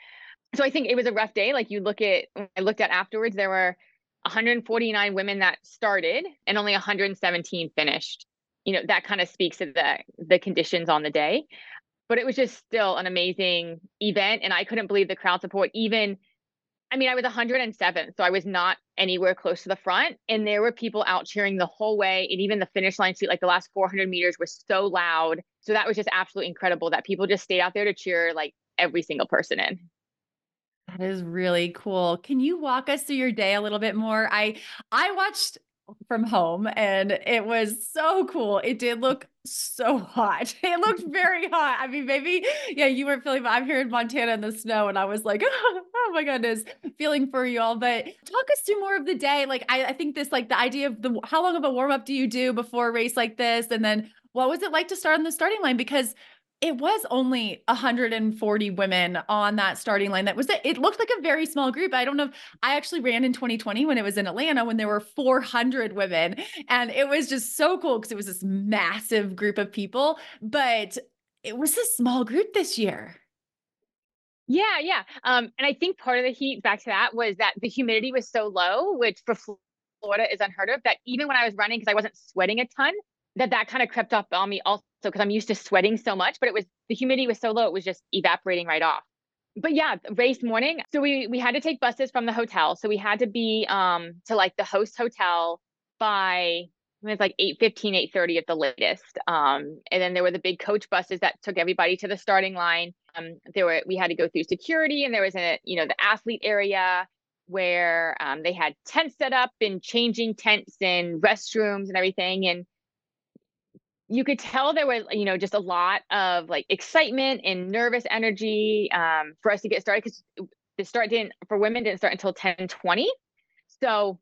so i think it was a rough day like you look at i looked at afterwards there were 149 women that started and only 117 finished you know that kind of speaks to the the conditions on the day but it was just still an amazing event and i couldn't believe the crowd support even I mean, I was 107, so I was not anywhere close to the front. And there were people out cheering the whole way. And even the finish line seat, like the last 400 meters, was so loud. So that was just absolutely incredible that people just stayed out there to cheer like every single person in. That is really cool. Can you walk us through your day a little bit more? I I watched from home and it was so cool. It did look so hot. It looked very hot. I mean, maybe, yeah, you weren't feeling, but I'm here in Montana in the snow and I was like, oh, oh my goodness, feeling for you all. But talk us through more of the day. Like, I, I think this, like the idea of the, how long of a warm up do you do before a race like this? And then what was it like to start on the starting line? Because it was only 140 women on that starting line. That was it. It looked like a very small group. I don't know if I actually ran in 2020 when it was in Atlanta when there were 400 women. And it was just so cool because it was this massive group of people, but it was a small group this year. Yeah, yeah. Um, and I think part of the heat back to that was that the humidity was so low, which for Florida is unheard of, that even when I was running, because I wasn't sweating a ton, that that kind of crept up on me also because I'm used to sweating so much, but it was the humidity was so low, it was just evaporating right off. But yeah, race morning. So we we had to take buses from the hotel. So we had to be um to like the host hotel by it was like 8 15, 8 30 at the latest. Um, and then there were the big coach buses that took everybody to the starting line. Um, there were we had to go through security and there was a you know the athlete area where um, they had tents set up and changing tents and restrooms and everything. And you could tell there was you know just a lot of like excitement and nervous energy um, for us to get started because the start didn't for women didn't start until 10 20 so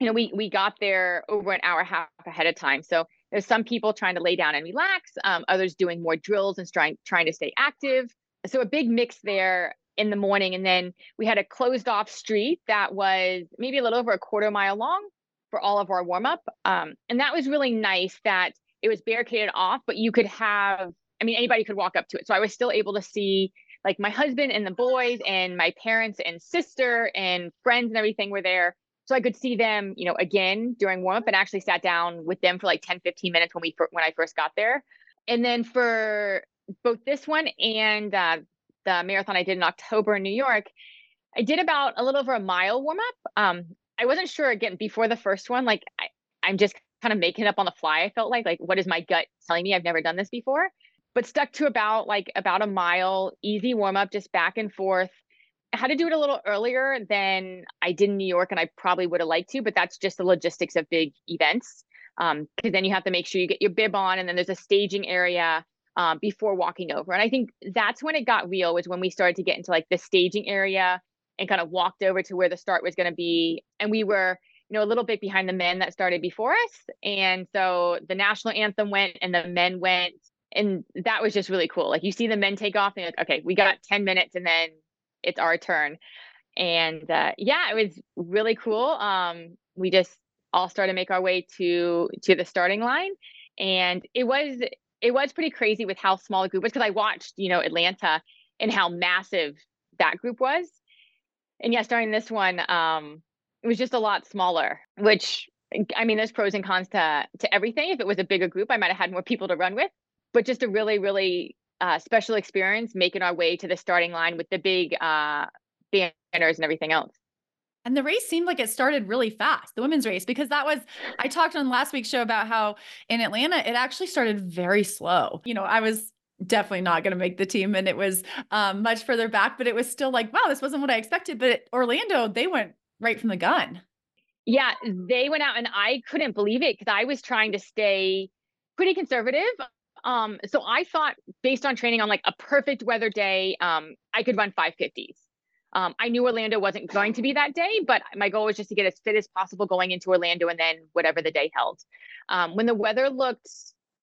you know we we got there over an hour and a half ahead of time. So there's some people trying to lay down and relax um, others doing more drills and trying trying to stay active. So a big mix there in the morning and then we had a closed off street that was maybe a little over a quarter mile long for all of our warm up um, and that was really nice that it was barricaded off, but you could have I mean, anybody could walk up to it. So I was still able to see like my husband and the boys and my parents and sister and friends and everything were there. So I could see them, you know, again during warm up and actually sat down with them for like 10, 15 minutes when we when I first got there. And then for both this one and uh, the marathon I did in October in New York, I did about a little over a mile warm up. Um, I wasn't sure again before the first one. Like I, I'm just kind of making it up on the fly. I felt like like what is my gut telling me? I've never done this before, but stuck to about like about a mile, easy warm up, just back and forth. I had to do it a little earlier than I did in New York, and I probably would have liked to, but that's just the logistics of big events. Um, because um, then you have to make sure you get your bib on, and then there's a staging area um, before walking over. And I think that's when it got real was when we started to get into like the staging area and kind of walked over to where the start was going to be. And we were, you know, a little bit behind the men that started before us. And so the national anthem went and the men went. And that was just really cool. Like you see the men take off and like, okay, we got 10 minutes and then it's our turn. And uh, yeah, it was really cool. Um, we just all started to make our way to to the starting line. And it was it was pretty crazy with how small the group was because I watched, you know, Atlanta and how massive that group was. And yeah, starting this one, um, it was just a lot smaller, which I mean, there's pros and cons to to everything. If it was a bigger group, I might have had more people to run with. But just a really, really uh, special experience making our way to the starting line with the big uh, banners and everything else. And the race seemed like it started really fast, the women's race, because that was, I talked on last week's show about how in Atlanta, it actually started very slow. You know, I was definitely not going to make the team and it was um, much further back, but it was still like, wow, this wasn't what I expected. But Orlando, they went right from the gun. Yeah, they went out and I couldn't believe it because I was trying to stay pretty conservative. Um, so I thought based on training on like a perfect weather day, um, I could run 550s. Um, I knew Orlando wasn't going to be that day, but my goal was just to get as fit as possible going into Orlando and then whatever the day held. Um, when the weather looked,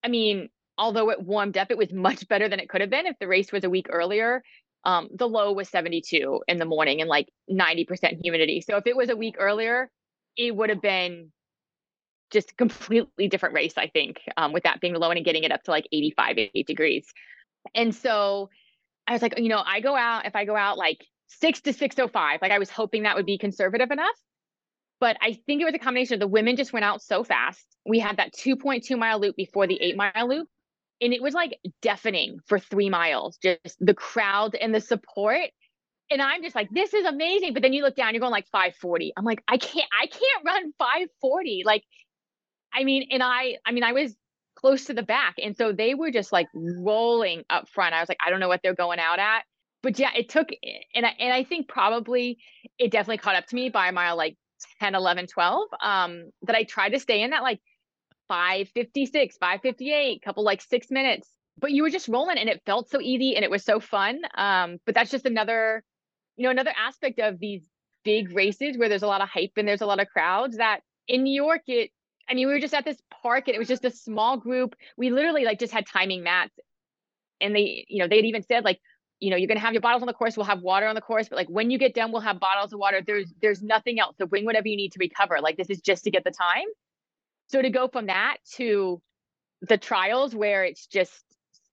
I mean, although it warmed up, it was much better than it could have been if the race was a week earlier. Um, the low was 72 in the morning and like 90% humidity. So if it was a week earlier, it would have been just completely different race, I think, um, with that being the low and getting it up to like 85, 88 degrees. And so I was like, you know, I go out, if I go out like six to 605. Like I was hoping that would be conservative enough. But I think it was a combination of the women just went out so fast. We had that 2.2 mile loop before the eight mile loop. And it was like deafening for three miles, just the crowd and the support. And I'm just like, this is amazing. But then you look down, you're going like 540. I'm like, I can't, I can't run 540. Like, I mean, and I, I mean, I was close to the back. And so they were just like rolling up front. I was like, I don't know what they're going out at but yeah, it took, and I, and I think probably it definitely caught up to me by mile like 10, 11, 12, um, that I tried to stay in that like 556, 558, couple like six minutes, but you were just rolling and it felt so easy and it was so fun. Um, but that's just another, you know, another aspect of these big races where there's a lot of hype and there's a lot of crowds that in New York, it, I mean, we were just at this park and it was just a small group. We literally like just had timing mats and they, you know, they had even said like, you know, you're to have your bottles on the course. We'll have water on the course, but like when you get done, we'll have bottles of water. There's there's nothing else. So bring whatever you need to recover. Like this is just to get the time. So to go from that to the trials where it's just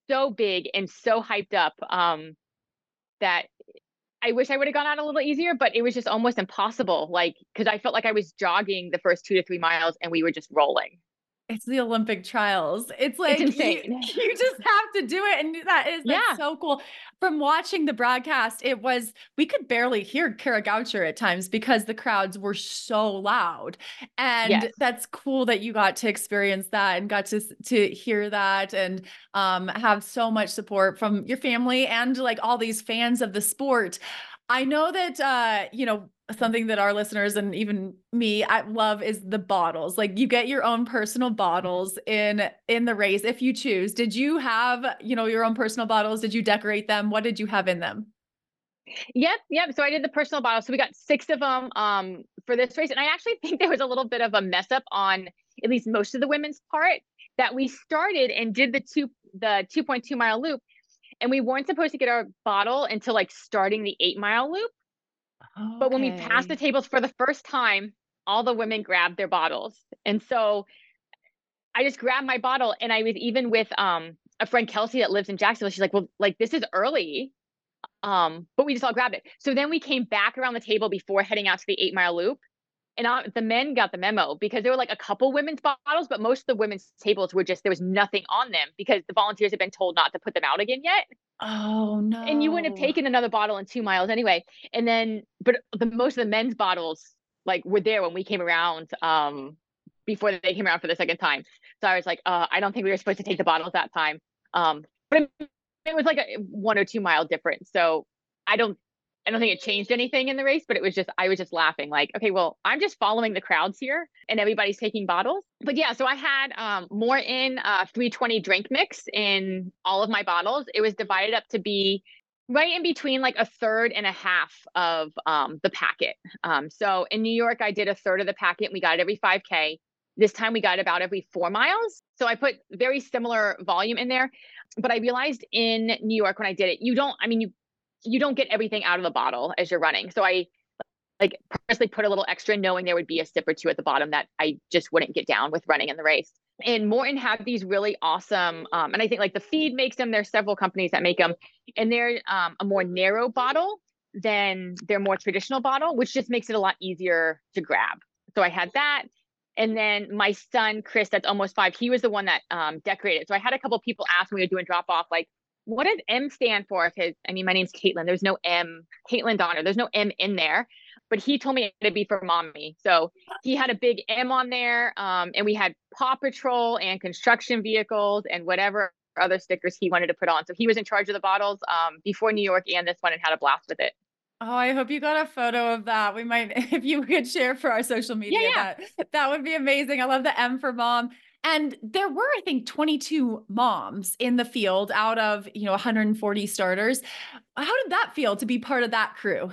so big and so hyped up um, that I wish I would have gone out a little easier, but it was just almost impossible. Like because I felt like I was jogging the first two to three miles and we were just rolling it's the Olympic trials. It's like it's you, you, just have to do it. And that is yeah. so cool. From watching the broadcast, it was we could barely hear Kara Goucher at times because the crowds were so loud. And yes. that's cool that you got to experience that and got to to hear that and um, have so much support from your family and like all these fans of the sport. I know that uh, you know, something that our listeners and even me I love is the bottles. Like you get your own personal bottles in in the race if you choose. Did you have, you know, your own personal bottles? Did you decorate them? What did you have in them? Yep, yep. So I did the personal bottles. So we got six of them um for this race. And I actually think there was a little bit of a mess up on at least most of the women's part that we started and did the two the 2.2 mile loop and we weren't supposed to get our bottle until like starting the eight mile loop. Okay. But when we passed the tables for the first time, all the women grabbed their bottles. And so I just grabbed my bottle and I was even with um a friend Kelsey that lives in Jacksonville. She's like, well, like this is early. Um, but we just all grabbed it. So then we came back around the table before heading out to the eight mile loop. And I, the men got the memo because there were like a couple women's bottles, but most of the women's tables were just there was nothing on them because the volunteers had been told not to put them out again yet. Oh no. And you wouldn't have taken another bottle in two miles anyway. And then, but the most of the men's bottles like were there when we came around um before they came around for the second time. So I was like, uh, I don't think we were supposed to take the bottles that time. Um, but it, it was like a one or two mile difference. So I don't I don't think it changed anything in the race, but it was just I was just laughing like, okay, well, I'm just following the crowds here and everybody's taking bottles. But yeah, so I had um Maurten uh 320 drink mix in all of my bottles. It was divided up to be right in between like a third and a half of um the packet. Um so in New York I did a third of the packet. We got it every 5k. This time we got about every 4 miles. So I put very similar volume in there, but I realized in New York when I did it, you don't I mean you you don't get everything out of the bottle as you're running. So I like purposely put a little extra knowing there would be a sip or two at the bottom that I just wouldn't get down with running in the race. And Maurten have these really awesome, um, and I think like the feed makes them. There's several companies that make them, and they're um, a more narrow bottle than their more traditional bottle, which just makes it a lot easier to grab. So I had that. And then my son, Chris, that's almost five, he was the one that um, decorated. So I had a couple people ask me to do a drop off, like, what does M stand for? If his, I mean, my name's Kaitlin. There's no M, Kaitlin Donner. There's no M in there, but he told me it'd be for mommy. So he had a big M on there, um, and we had Paw Patrol and construction vehicles and whatever other stickers he wanted to put on. So he was in charge of the bottles um, before New York and this one, and had a blast with it. Oh, I hope you got a photo of that. We might, if you could share for our social media, yeah, yeah. that that would be amazing. I love the M for mom. And there were, I think, 22 moms in the field out of, you know, 140 starters. How did that feel to be part of that crew?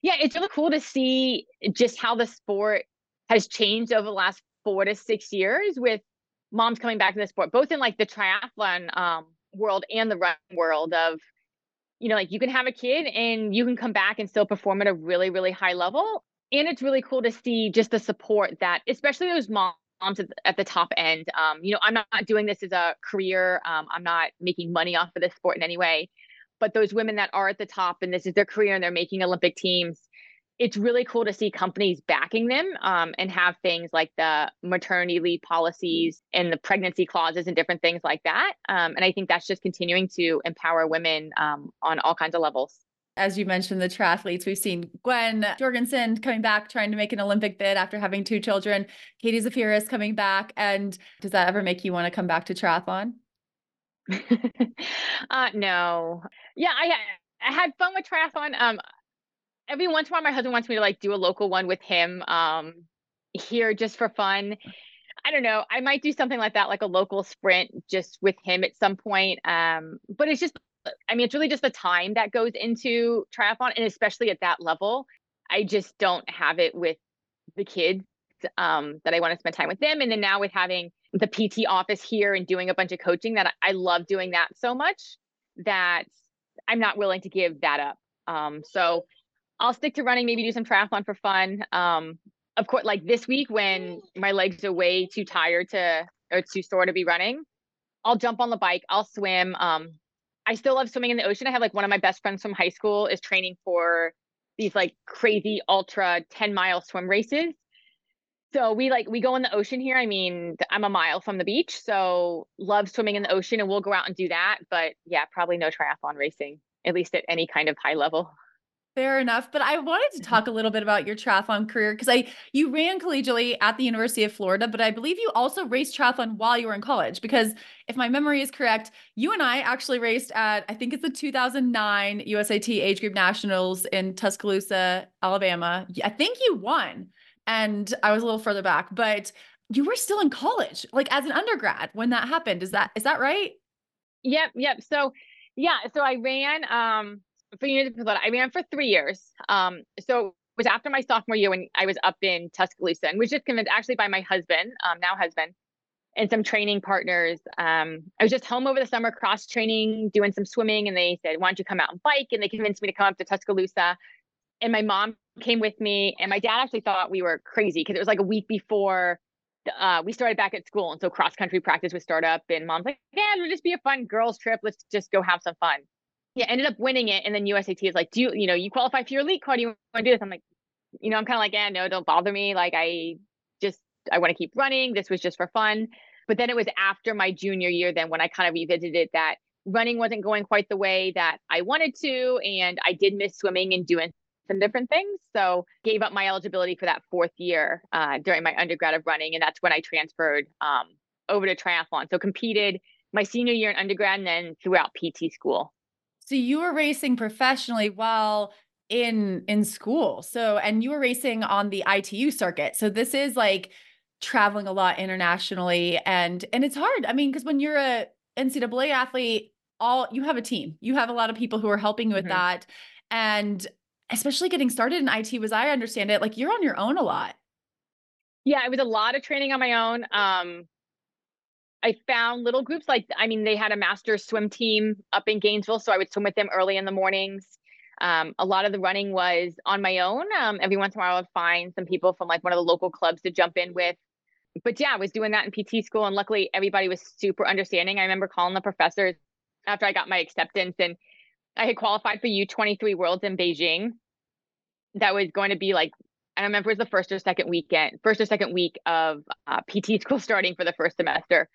Yeah, it's really cool to see just how the sport has changed over the last four to six years with moms coming back to the sport, both in like the triathlon um, world and the run world of, you know, like you can have a kid and you can come back and still perform at a really, really high level. And it's really cool to see just the support that, especially those moms moms at the top end. Um, you know, I'm not doing this as a career. Um, I'm not making money off of this sport in any way. But those women that are at the top and this is their career and they're making Olympic teams, it's really cool to see companies backing them um, and have things like the maternity leave policies and the pregnancy clauses and different things like that. Um, and I think that's just continuing to empower women um, on all kinds of levels as you mentioned, the triathletes. We've seen Gwen Jorgensen coming back, trying to make an Olympic bid after having two children. Katie Zaferes coming back. And does that ever make you want to come back to triathlon? uh, no. Yeah, I, I had fun with triathlon. Um, every once in a while, my husband wants me to like do a local one with him um, here just for fun. I don't know. I might do something like that, like a local sprint just with him at some point. Um, but it's just I mean, it's really just the time that goes into triathlon, and especially at that level, I just don't have it with the kids um, that I want to spend time with them. And then now with having the PT office here and doing a bunch of coaching, that I love doing that so much that I'm not willing to give that up. Um, so I'll stick to running, maybe do some triathlon for fun. Um, of course, like this week when my legs are way too tired to or too sore to be running, I'll jump on the bike, I'll swim. Um, I still love swimming in the ocean. I have like one of my best friends from high school is training for these like crazy ultra 10 mile swim races. So we like we go in the ocean here. I mean, I'm a mile from the beach, so love swimming in the ocean and we'll go out and do that, but yeah, probably no triathlon racing at least at any kind of high level. Fair enough. But I wanted to talk a little bit about your triathlon career because I you ran collegiately at the University of Florida, but I believe you also raced triathlon while you were in college. Because if my memory is correct, you and I actually raced at I think it's the 2009 USAT Age Group Nationals in Tuscaloosa, Alabama. I think you won, and I was a little further back, but you were still in college, like as an undergrad when that happened. Is that is that right? Yep, yep. So yeah, so I ran um for University of I ran for three years. Um, so it was after my sophomore year when I was up in Tuscaloosa and was just convinced actually by my husband, um, now husband, and some training partners. Um, I was just home over the summer, cross training, doing some swimming, and they said, "Why don't you come out and bike?" And they convinced me to come up to Tuscaloosa. And my mom came with me, and my dad actually thought we were crazy because it was like a week before uh, we started back at school. And so cross country practice would start up. And mom's like, yeah, it'll just be a fun girls' trip. Let's just go have some fun. Yeah, ended up winning it. And then USAT is like, do you, you know, you qualify for your elite card. Do you want to do this? I'm like, you know, I'm kind of like, yeah, no, don't bother me. Like, I just, I want to keep running. This was just for fun. But then it was after my junior year, then when I kind of revisited that running wasn't going quite the way that I wanted to. And I did miss swimming and doing some different things. So gave up my eligibility for that fourth year uh, during my undergrad of running. And that's when I transferred um, over to triathlon. So competed my senior year in undergrad and then throughout PT school. So you were racing professionally while in in school. So and you were racing on the ITU circuit. So this is like traveling a lot internationally and and it's hard. I mean, because when you're a NCAA athlete, all you have a team. You have a lot of people who are helping you with mm-hmm. that. And especially getting started in IT, was I understand it, like you're on your own a lot. Yeah, it was a lot of training on my own. Um, I found little groups like, I mean, they had a master swim team up in Gainesville, so I would swim with them early in the mornings. Um, a lot of the running was on my own. Um, every once in a while, I would find some people from like one of the local clubs to jump in with. But yeah, I was doing that in PT school, and luckily everybody was super understanding. I remember calling the professors after I got my acceptance, and I had qualified for U23 Worlds in Beijing. That was going to be like I remember it was the first or second weekend, first or second week of uh, PT school starting for the first semester.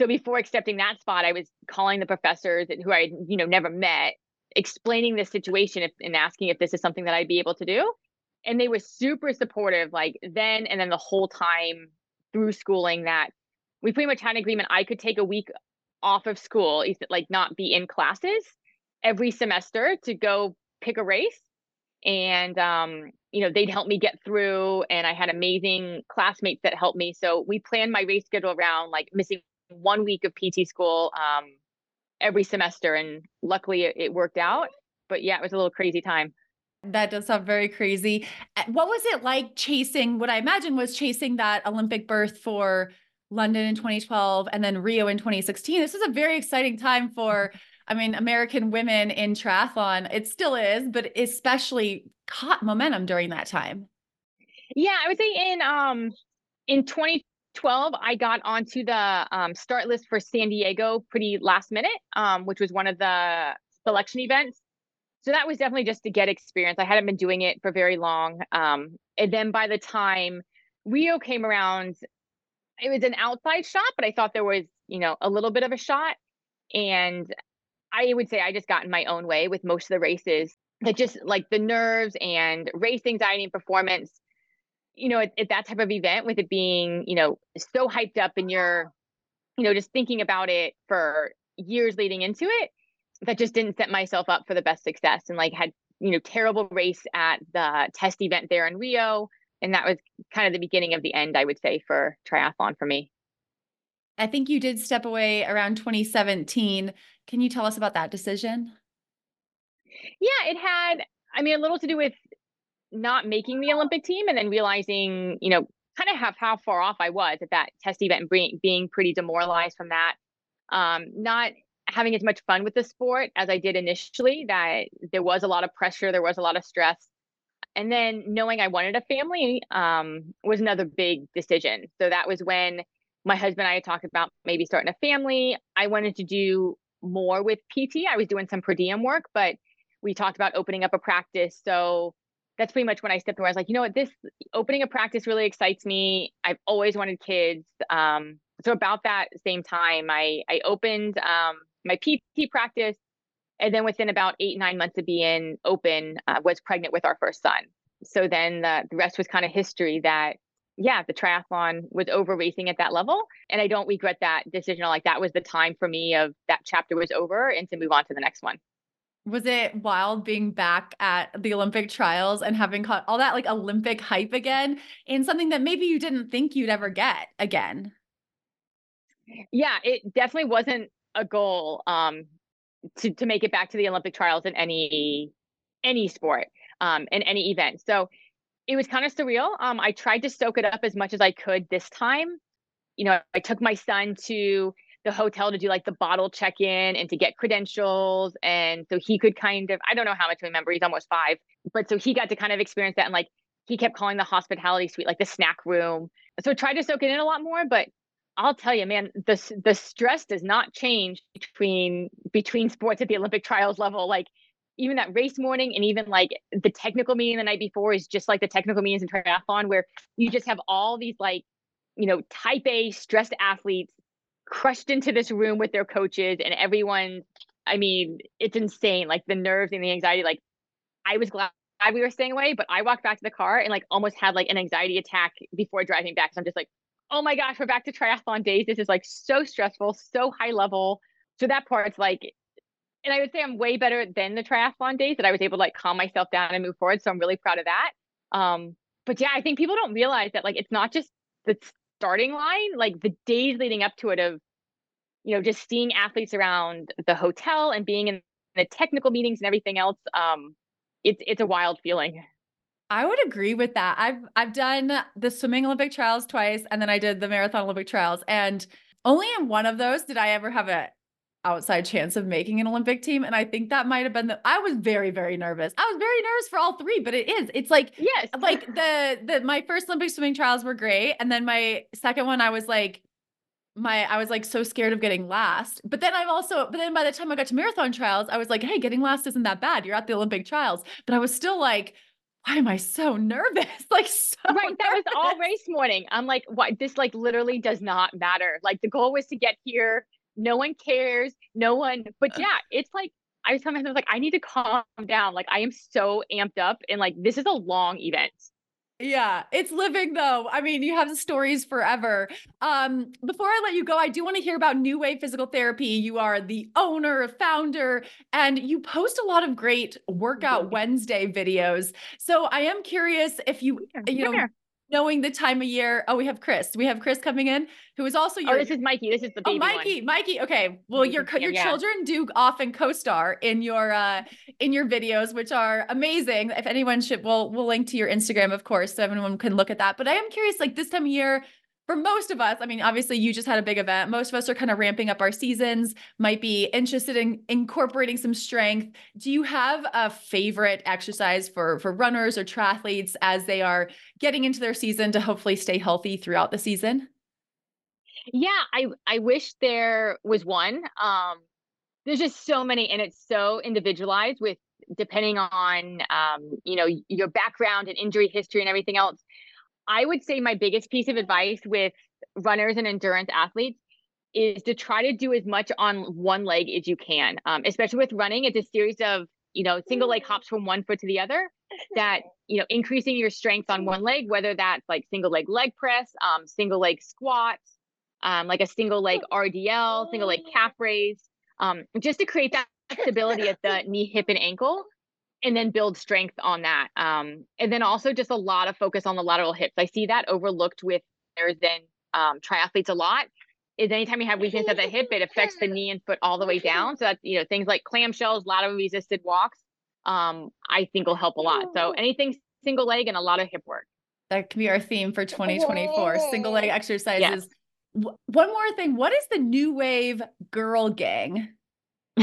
So before accepting that spot, I was calling the professors who I you know never met, explaining the situation if, and asking if this is something that I'd be able to do. And they were super supportive, like then and then the whole time through schooling that we pretty much had an agreement I could take a week off of school, like not be in classes every semester to go pick a race. And, um, you know, they'd help me get through. And I had amazing classmates that helped me. So we planned my race schedule around like missing one week of PT school um, every semester. And luckily it, it worked out. But yeah, it was a little crazy time. That does sound very crazy. Eh, what was it like chasing what I imagine was chasing that Olympic berth for London in 2012 and then Rio in 2016. This was a very exciting time for, I mean, American women in triathlon. It still is, but especially caught momentum during that time. Yeah, I would say in um in 2012, I got onto the um, start list for San Diego pretty last minute, um, which was one of the selection events. So that was definitely just to get experience. I hadn't been doing it for very long. Um, and then by the time Rio came around, it was an outside shot, but I thought there was, you know, a little bit of a shot. And I would say I just got in my own way with most of the races that just like the nerves and race anxiety and performance, you know, at, at that type of event with it being, you know, so hyped up and you're, you know, just thinking about it for years leading into it, that just didn't set myself up for the best success and like had, you know, terrible race at the test event there in Rio and that was kind of the beginning of the end, I would say, for triathlon for me. I think you did step away around 2017. Can you tell us about that decision? Yeah, it had, I mean, a little to do with not making the Olympic team and then realizing, you know, kind of how, how far off I was at that test event and being, being pretty demoralized from that. Um, not having as much fun with the sport as I did initially, that there was a lot of pressure, there was a lot of stress and then knowing I wanted a family um, was another big decision. So that was when my husband and I talked about maybe starting a family. I wanted to do more with PT. I was doing some per diem work, but we talked about opening up a practice. So that's pretty much when I stepped away. I was like, you know what, this opening a practice really excites me. I've always wanted kids. Um, so about that same time, I I opened um, my PT practice and then within about eight nine months of being open uh, was pregnant with our first son so then the, the rest was kind of history that yeah the triathlon was over racing at that level and i don't regret that decision like that was the time for me of that chapter was over and to move on to the next one was it wild being back at the Olympic trials and having caught all that like Olympic hype again in something that maybe you didn't think you'd ever get again? Yeah, it definitely wasn't a goal. Um, to to make it back to the Olympic trials in any any sport um, in any event. So it was kind of surreal. Um, I tried to soak it up as much as I could this time. You know, I took my son to the hotel to do like the bottle check in and to get credentials. And so he could kind of, I don't know how much I remember, he's almost five, but so he got to kind of experience that. And like he kept calling the hospitality suite like the snack room. so try to soak it in a lot more. But I'll tell you, man, the the stress does not change between between sports at the Olympic trials level. Like even that race morning and even like the technical meeting the night before is just like the technical meetings in triathlon where you just have all these like, you know, type A stressed athletes crushed into this room with their coaches and everyone, I mean, it's insane. Like the nerves and the anxiety. Like I was glad we were staying away, but I walked back to the car and like almost had like an anxiety attack before driving back. So I'm just like, oh my gosh, we're back to triathlon days. This is like so stressful, so high level. So that part's like and I would say I'm way better than the triathlon days that I was able to like calm myself down and move forward. So I'm really proud of that. Um, but yeah, I think people don't realize that like it's not just the starting line, like the days leading up to it of, you know, just seeing athletes around the hotel and being in the technical meetings and everything else. Um, it's it's a wild feeling. I would agree with that. I've I've done the swimming Olympic trials twice and then I did the marathon Olympic trials and only in one of those did I ever have a outside chance of making an Olympic team. And I think that might have been the I was very, very nervous. I was very nervous for all three, but it is. It's like yes, like the the my first Olympic swimming trials were great. And then my second one, I was like, my I was like so scared of getting last. But then I've also, but then by the time I got to marathon trials, I was like, hey, getting last isn't that bad. You're at the Olympic trials. But I was still like, why am I so nervous? Like so right. That was all race morning. I'm like, what this like literally does not matter. Like the goal was to get here no one cares no one but yeah it's like i was telling myself like i need to calm down like i am so amped up and like this is a long event Yeah, it's living though. I mean, you have the stories forever. Um, before I let you go, I do want to hear about New Wave Physical Therapy. You are the owner, founder, and you post a lot of great workout Wednesday videos. So I am curious if you, you know. Knowing the time of year. Oh, we have Chris. We have Chris coming in, who is also your oh this is mikey this is the Oh, baby Mikey, one. Mikey. Okay. Well, your can co- see your yeah. children do often co-star in your uh in your videos, which are amazing. If anyone should, we'll we'll link to your Instagram, of course, so everyone can look at that. But I am curious, like this time of year, for most of us, I mean, obviously you just had a big event. Most of us are kind of ramping up our seasons, might be interested in incorporating some strength. Do you have a favorite exercise for for runners or triathletes as they are getting into their season to hopefully stay healthy throughout the season? yeah i i wish there was one um there's just so many and it's so individualized with depending on um you know your background and injury history and everything else i would say my biggest piece of advice with runners and endurance athletes is to try to do as much on one leg as you can. Um, especially with running it's a series of you know single leg hops from one foot to the other that you know increasing your strength on one leg whether that's like single leg leg press um, single leg squats um, like a single leg rdl single leg calf raise um, just to create that stability at the knee hip and ankle and then build strength on that um, and then also just a lot of focus on the lateral hips i see that overlooked with runners and um, triathletes a lot is anytime you have weakness at the hip, it affects the knee and foot all the way down. So that's, you know, things like clamshells, lateral resisted walks, um, I think will help a lot. So anything single leg and a lot of hip work. That can be our theme for 2024 single leg exercises. Yes. W- One more thing. What is the new wave girl gang?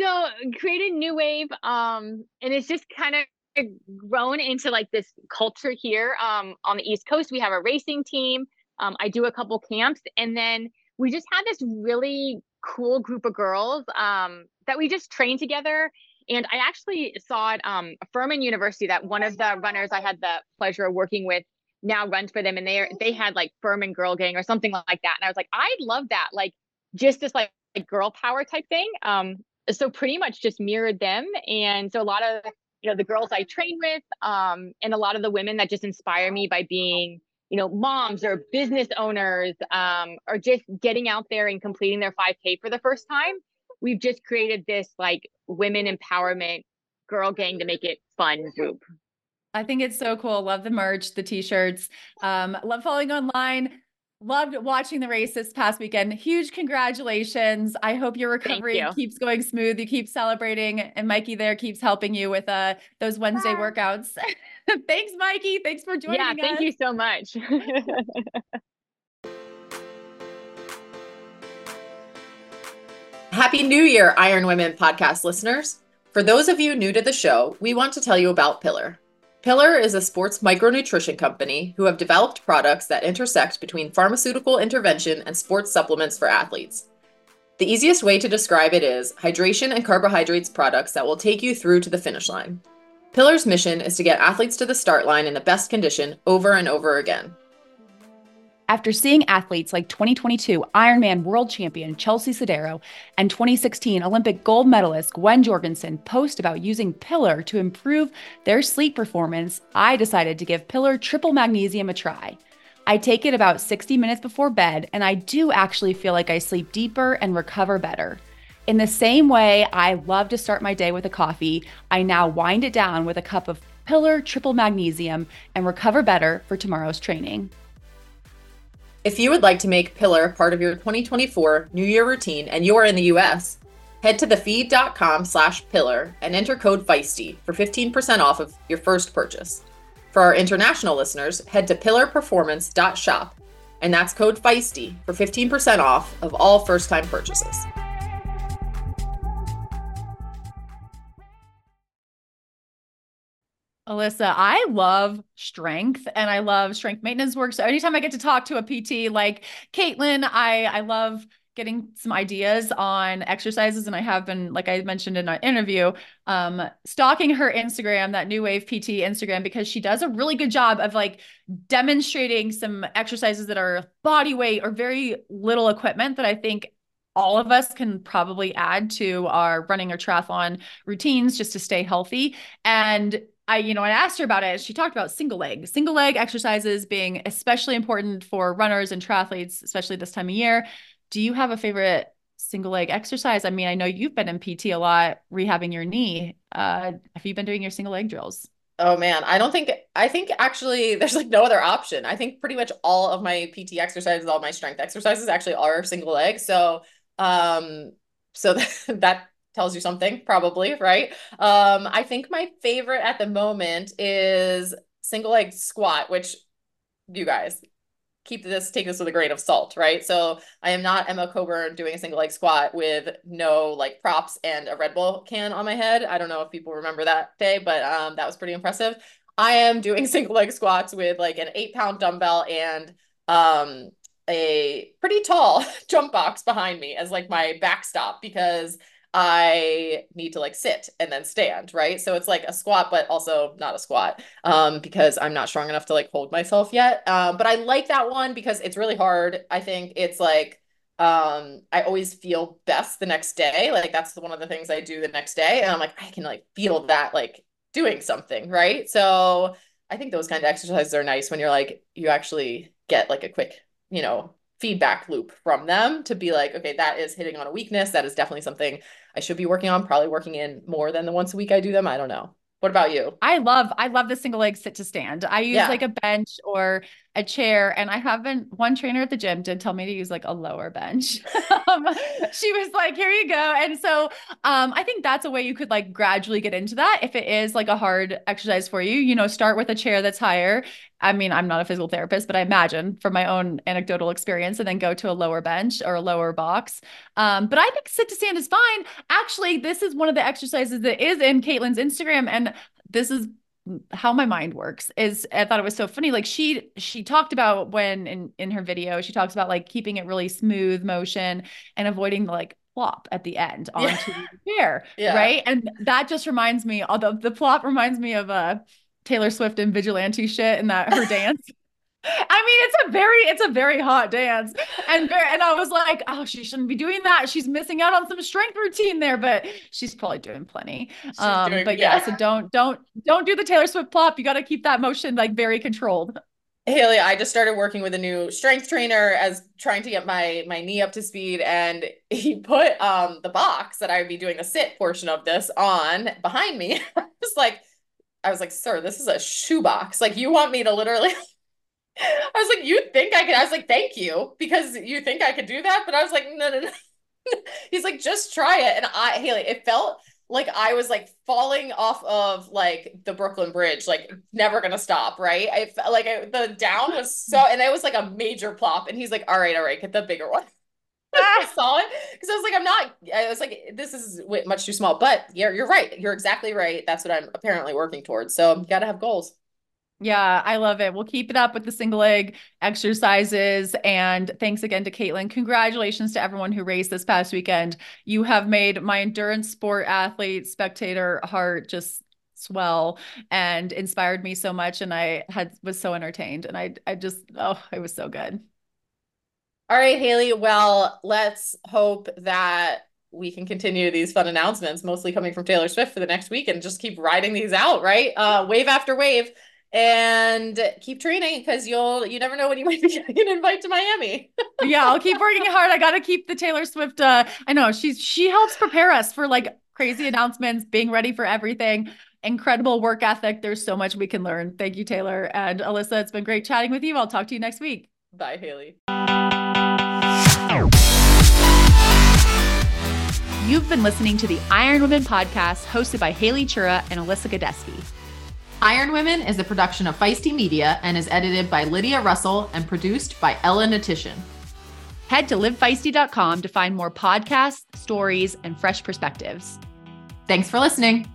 so created new wave um and it's just kind of grown into like this culture here um on the east coast we have a racing team um i do a couple camps and then we just had this really cool group of girls um that we just trained together and i actually saw at um furman university that one of the runners i had the pleasure of working with now runs for them and they they had like furman girl gang or something like that and i was like i'd love that like just this like like girl power type thing. Um, so pretty much just mirrored them. And so a lot of you know the girls I train with, um, and a lot of the women that just inspire me by being you know moms or business owners, um, or just getting out there and completing their 5K for the first time. We've just created this like women empowerment girl gang to make it fun group. I think it's so cool. Love the merch, the t-shirts. Um, love following online. Loved watching the race this past weekend. Huge congratulations. I hope your recovery you. keeps going smooth. You keep celebrating and Mikey there keeps helping you with uh those Wednesday workouts. Thanks, Mikey. Thanks for joining yeah, thank us. you so much. Happy New Year, Iron Women podcast listeners. For those of you new to the show, we want to tell you about Pillar. Pillar is a sports micronutrition company who have developed products that intersect between pharmaceutical intervention and sports supplements for athletes. The easiest way to describe it is hydration and carbohydrates products that will take you through to the finish line. Pillar's mission is to get athletes to the start line in the best condition over and over again. After seeing athletes like 2022 Ironman world champion Chelsea Sodaro and 2016 Olympic gold medalist Gwen Jorgensen post about using Pillar to improve their sleep performance, I decided to give Pillar triple magnesium a try. I take it about 60 minutes before bed, and I do actually feel like I sleep deeper and recover better. In the same way I love to start my day with a coffee, I now wind it down with a cup of Pillar triple magnesium and recover better for tomorrow's training. If you would like to make Pillar part of your 2024 New Year routine and you're in the US, head to thefeed.com slash pillar and enter code FEISTY for 15% off of your first purchase. For our international listeners, head to pillarperformance.shop and that's code FEISTY for 15% off of all first time purchases. Alyssa, I love strength and I love strength maintenance work. So anytime I get to talk to a PT like Kaitlin, I I love getting some ideas on exercises and I have been like I mentioned in our interview um stalking her Instagram that new wave PT Instagram because she does a really good job of like demonstrating some exercises that are body weight or very little equipment that I think all of us can probably add to our running or triathlon routines just to stay healthy and I, you know, I asked her about it. She talked about single leg, single leg exercises being especially important for runners and triathletes, especially this time of year. Do you have a favorite single leg exercise? I mean, I know you've been in PT a lot, rehabbing your knee. Uh, have you been doing your single leg drills? Oh man, I don't think I think actually there's like no other option. I think pretty much all of my PT exercises, all my strength exercises actually are single leg. So um so that, that tells you something probably right? Um i think my favorite at the moment is single leg squat which you guys keep this take this with a grain of salt right? So i am not emma coburn doing a single leg squat with no like props and a red bull can on my head. I don't know if people remember that day but um that was pretty impressive. I am doing single leg squats with like an eight pound dumbbell and um a pretty tall jump box behind me as like my backstop because I need to like sit and then stand, right? So it's like a squat, but also not a squat um, because I'm not strong enough to like hold myself yet. Um, but I like that one because it's really hard. I think it's like, um, I always feel best the next day. Like that's one of the things I do the next day. And I'm like, I can like feel that like doing something, right? So I think those kind of exercises are nice when you're like, you actually get like a quick, you know, feedback loop from them to be like, okay, that is hitting on a weakness. That is definitely something I should be working on, probably working in more than the once a week I do them. I don't know. What about you? I love I love the single leg sit to stand. I use yeah. like a bench or a chair and I haven't one trainer at the gym did tell me to use like a lower bench. um, she was like, "Here you go." And so um, I think that's a way you could like gradually get into that if it is like a hard exercise for you, you know, start with a chair that's higher I mean, I'm not a physical therapist, but I imagine from my own anecdotal experience and then go to a lower bench or a lower box. Um, but I think sit to stand is fine. Actually, this is one of the exercises that is in Kaitlin's Instagram. And this is how my mind works is I thought it was so funny. Like she she talked about when in in her video, she talks about like keeping it really smooth motion and avoiding the like plop at the end onto yeah. the chair. Yeah. Right. And that just reminds me, although the plop reminds me of a uh, Taylor Swift and vigilante shit and that her dance. I mean, it's a very, it's a very hot dance, and very, and I was like, oh, she shouldn't be doing that. She's missing out on some strength routine there, but she's probably doing plenty. Um, doing, but yeah. yeah, so don't, don't, don't do the Taylor Swift plop. You got to keep that motion like very controlled. Haley, I just started working with a new strength trainer as trying to get my my knee up to speed, and he put um the box that I would be doing the sit portion of this on behind me. I was like I was like, sir, this is a shoebox. Like, you want me to literally. I was like, you think I could? I was like, thank you, because you think I could do that. But I was like, no, no, no. He's like, just try it. And I, Haley, it felt like I was like falling off of like the Brooklyn Bridge, like never gonna stop, right? I felt like I, the down was so, and it was like a major plop. And he's like, all right, all right, get the bigger one. I saw it because I was like, I'm not. I was like, this is much too small. But you're you're right. You're exactly right. That's what I'm apparently working towards. So you got to have goals. Yeah, I love it. We'll keep it up with the single leg exercises. And thanks again to Kaitlin. Congratulations to everyone who raced this past weekend. You have made my endurance sport athlete spectator heart just swell and inspired me so much. And I had was so entertained. And I I just oh, it was so good. All right, Haley. Well, let's hope that we can continue these fun announcements, mostly coming from Taylor Swift for the next week, and just keep riding these out, right? Uh, wave after wave, and keep training because you'll you never know when you might be getting an invite to Miami. yeah, I'll keep working hard. I got to keep the Taylor Swift. Uh, I know she's she helps prepare us for like crazy announcements, being ready for everything. Incredible work ethic. There's so much we can learn. Thank you, Taylor and Alyssa. It's been great chatting with you. I'll talk to you next week. Bye, Haley. You've been listening to the Iron Women podcast hosted by Haley Chura and Alyssa Godesky. Iron Women is a production of Feisty Media and is edited by Lydia Russell and produced by Ella Natishan. Head to livefeisty.com to find more podcasts, stories, and fresh perspectives. Thanks for listening.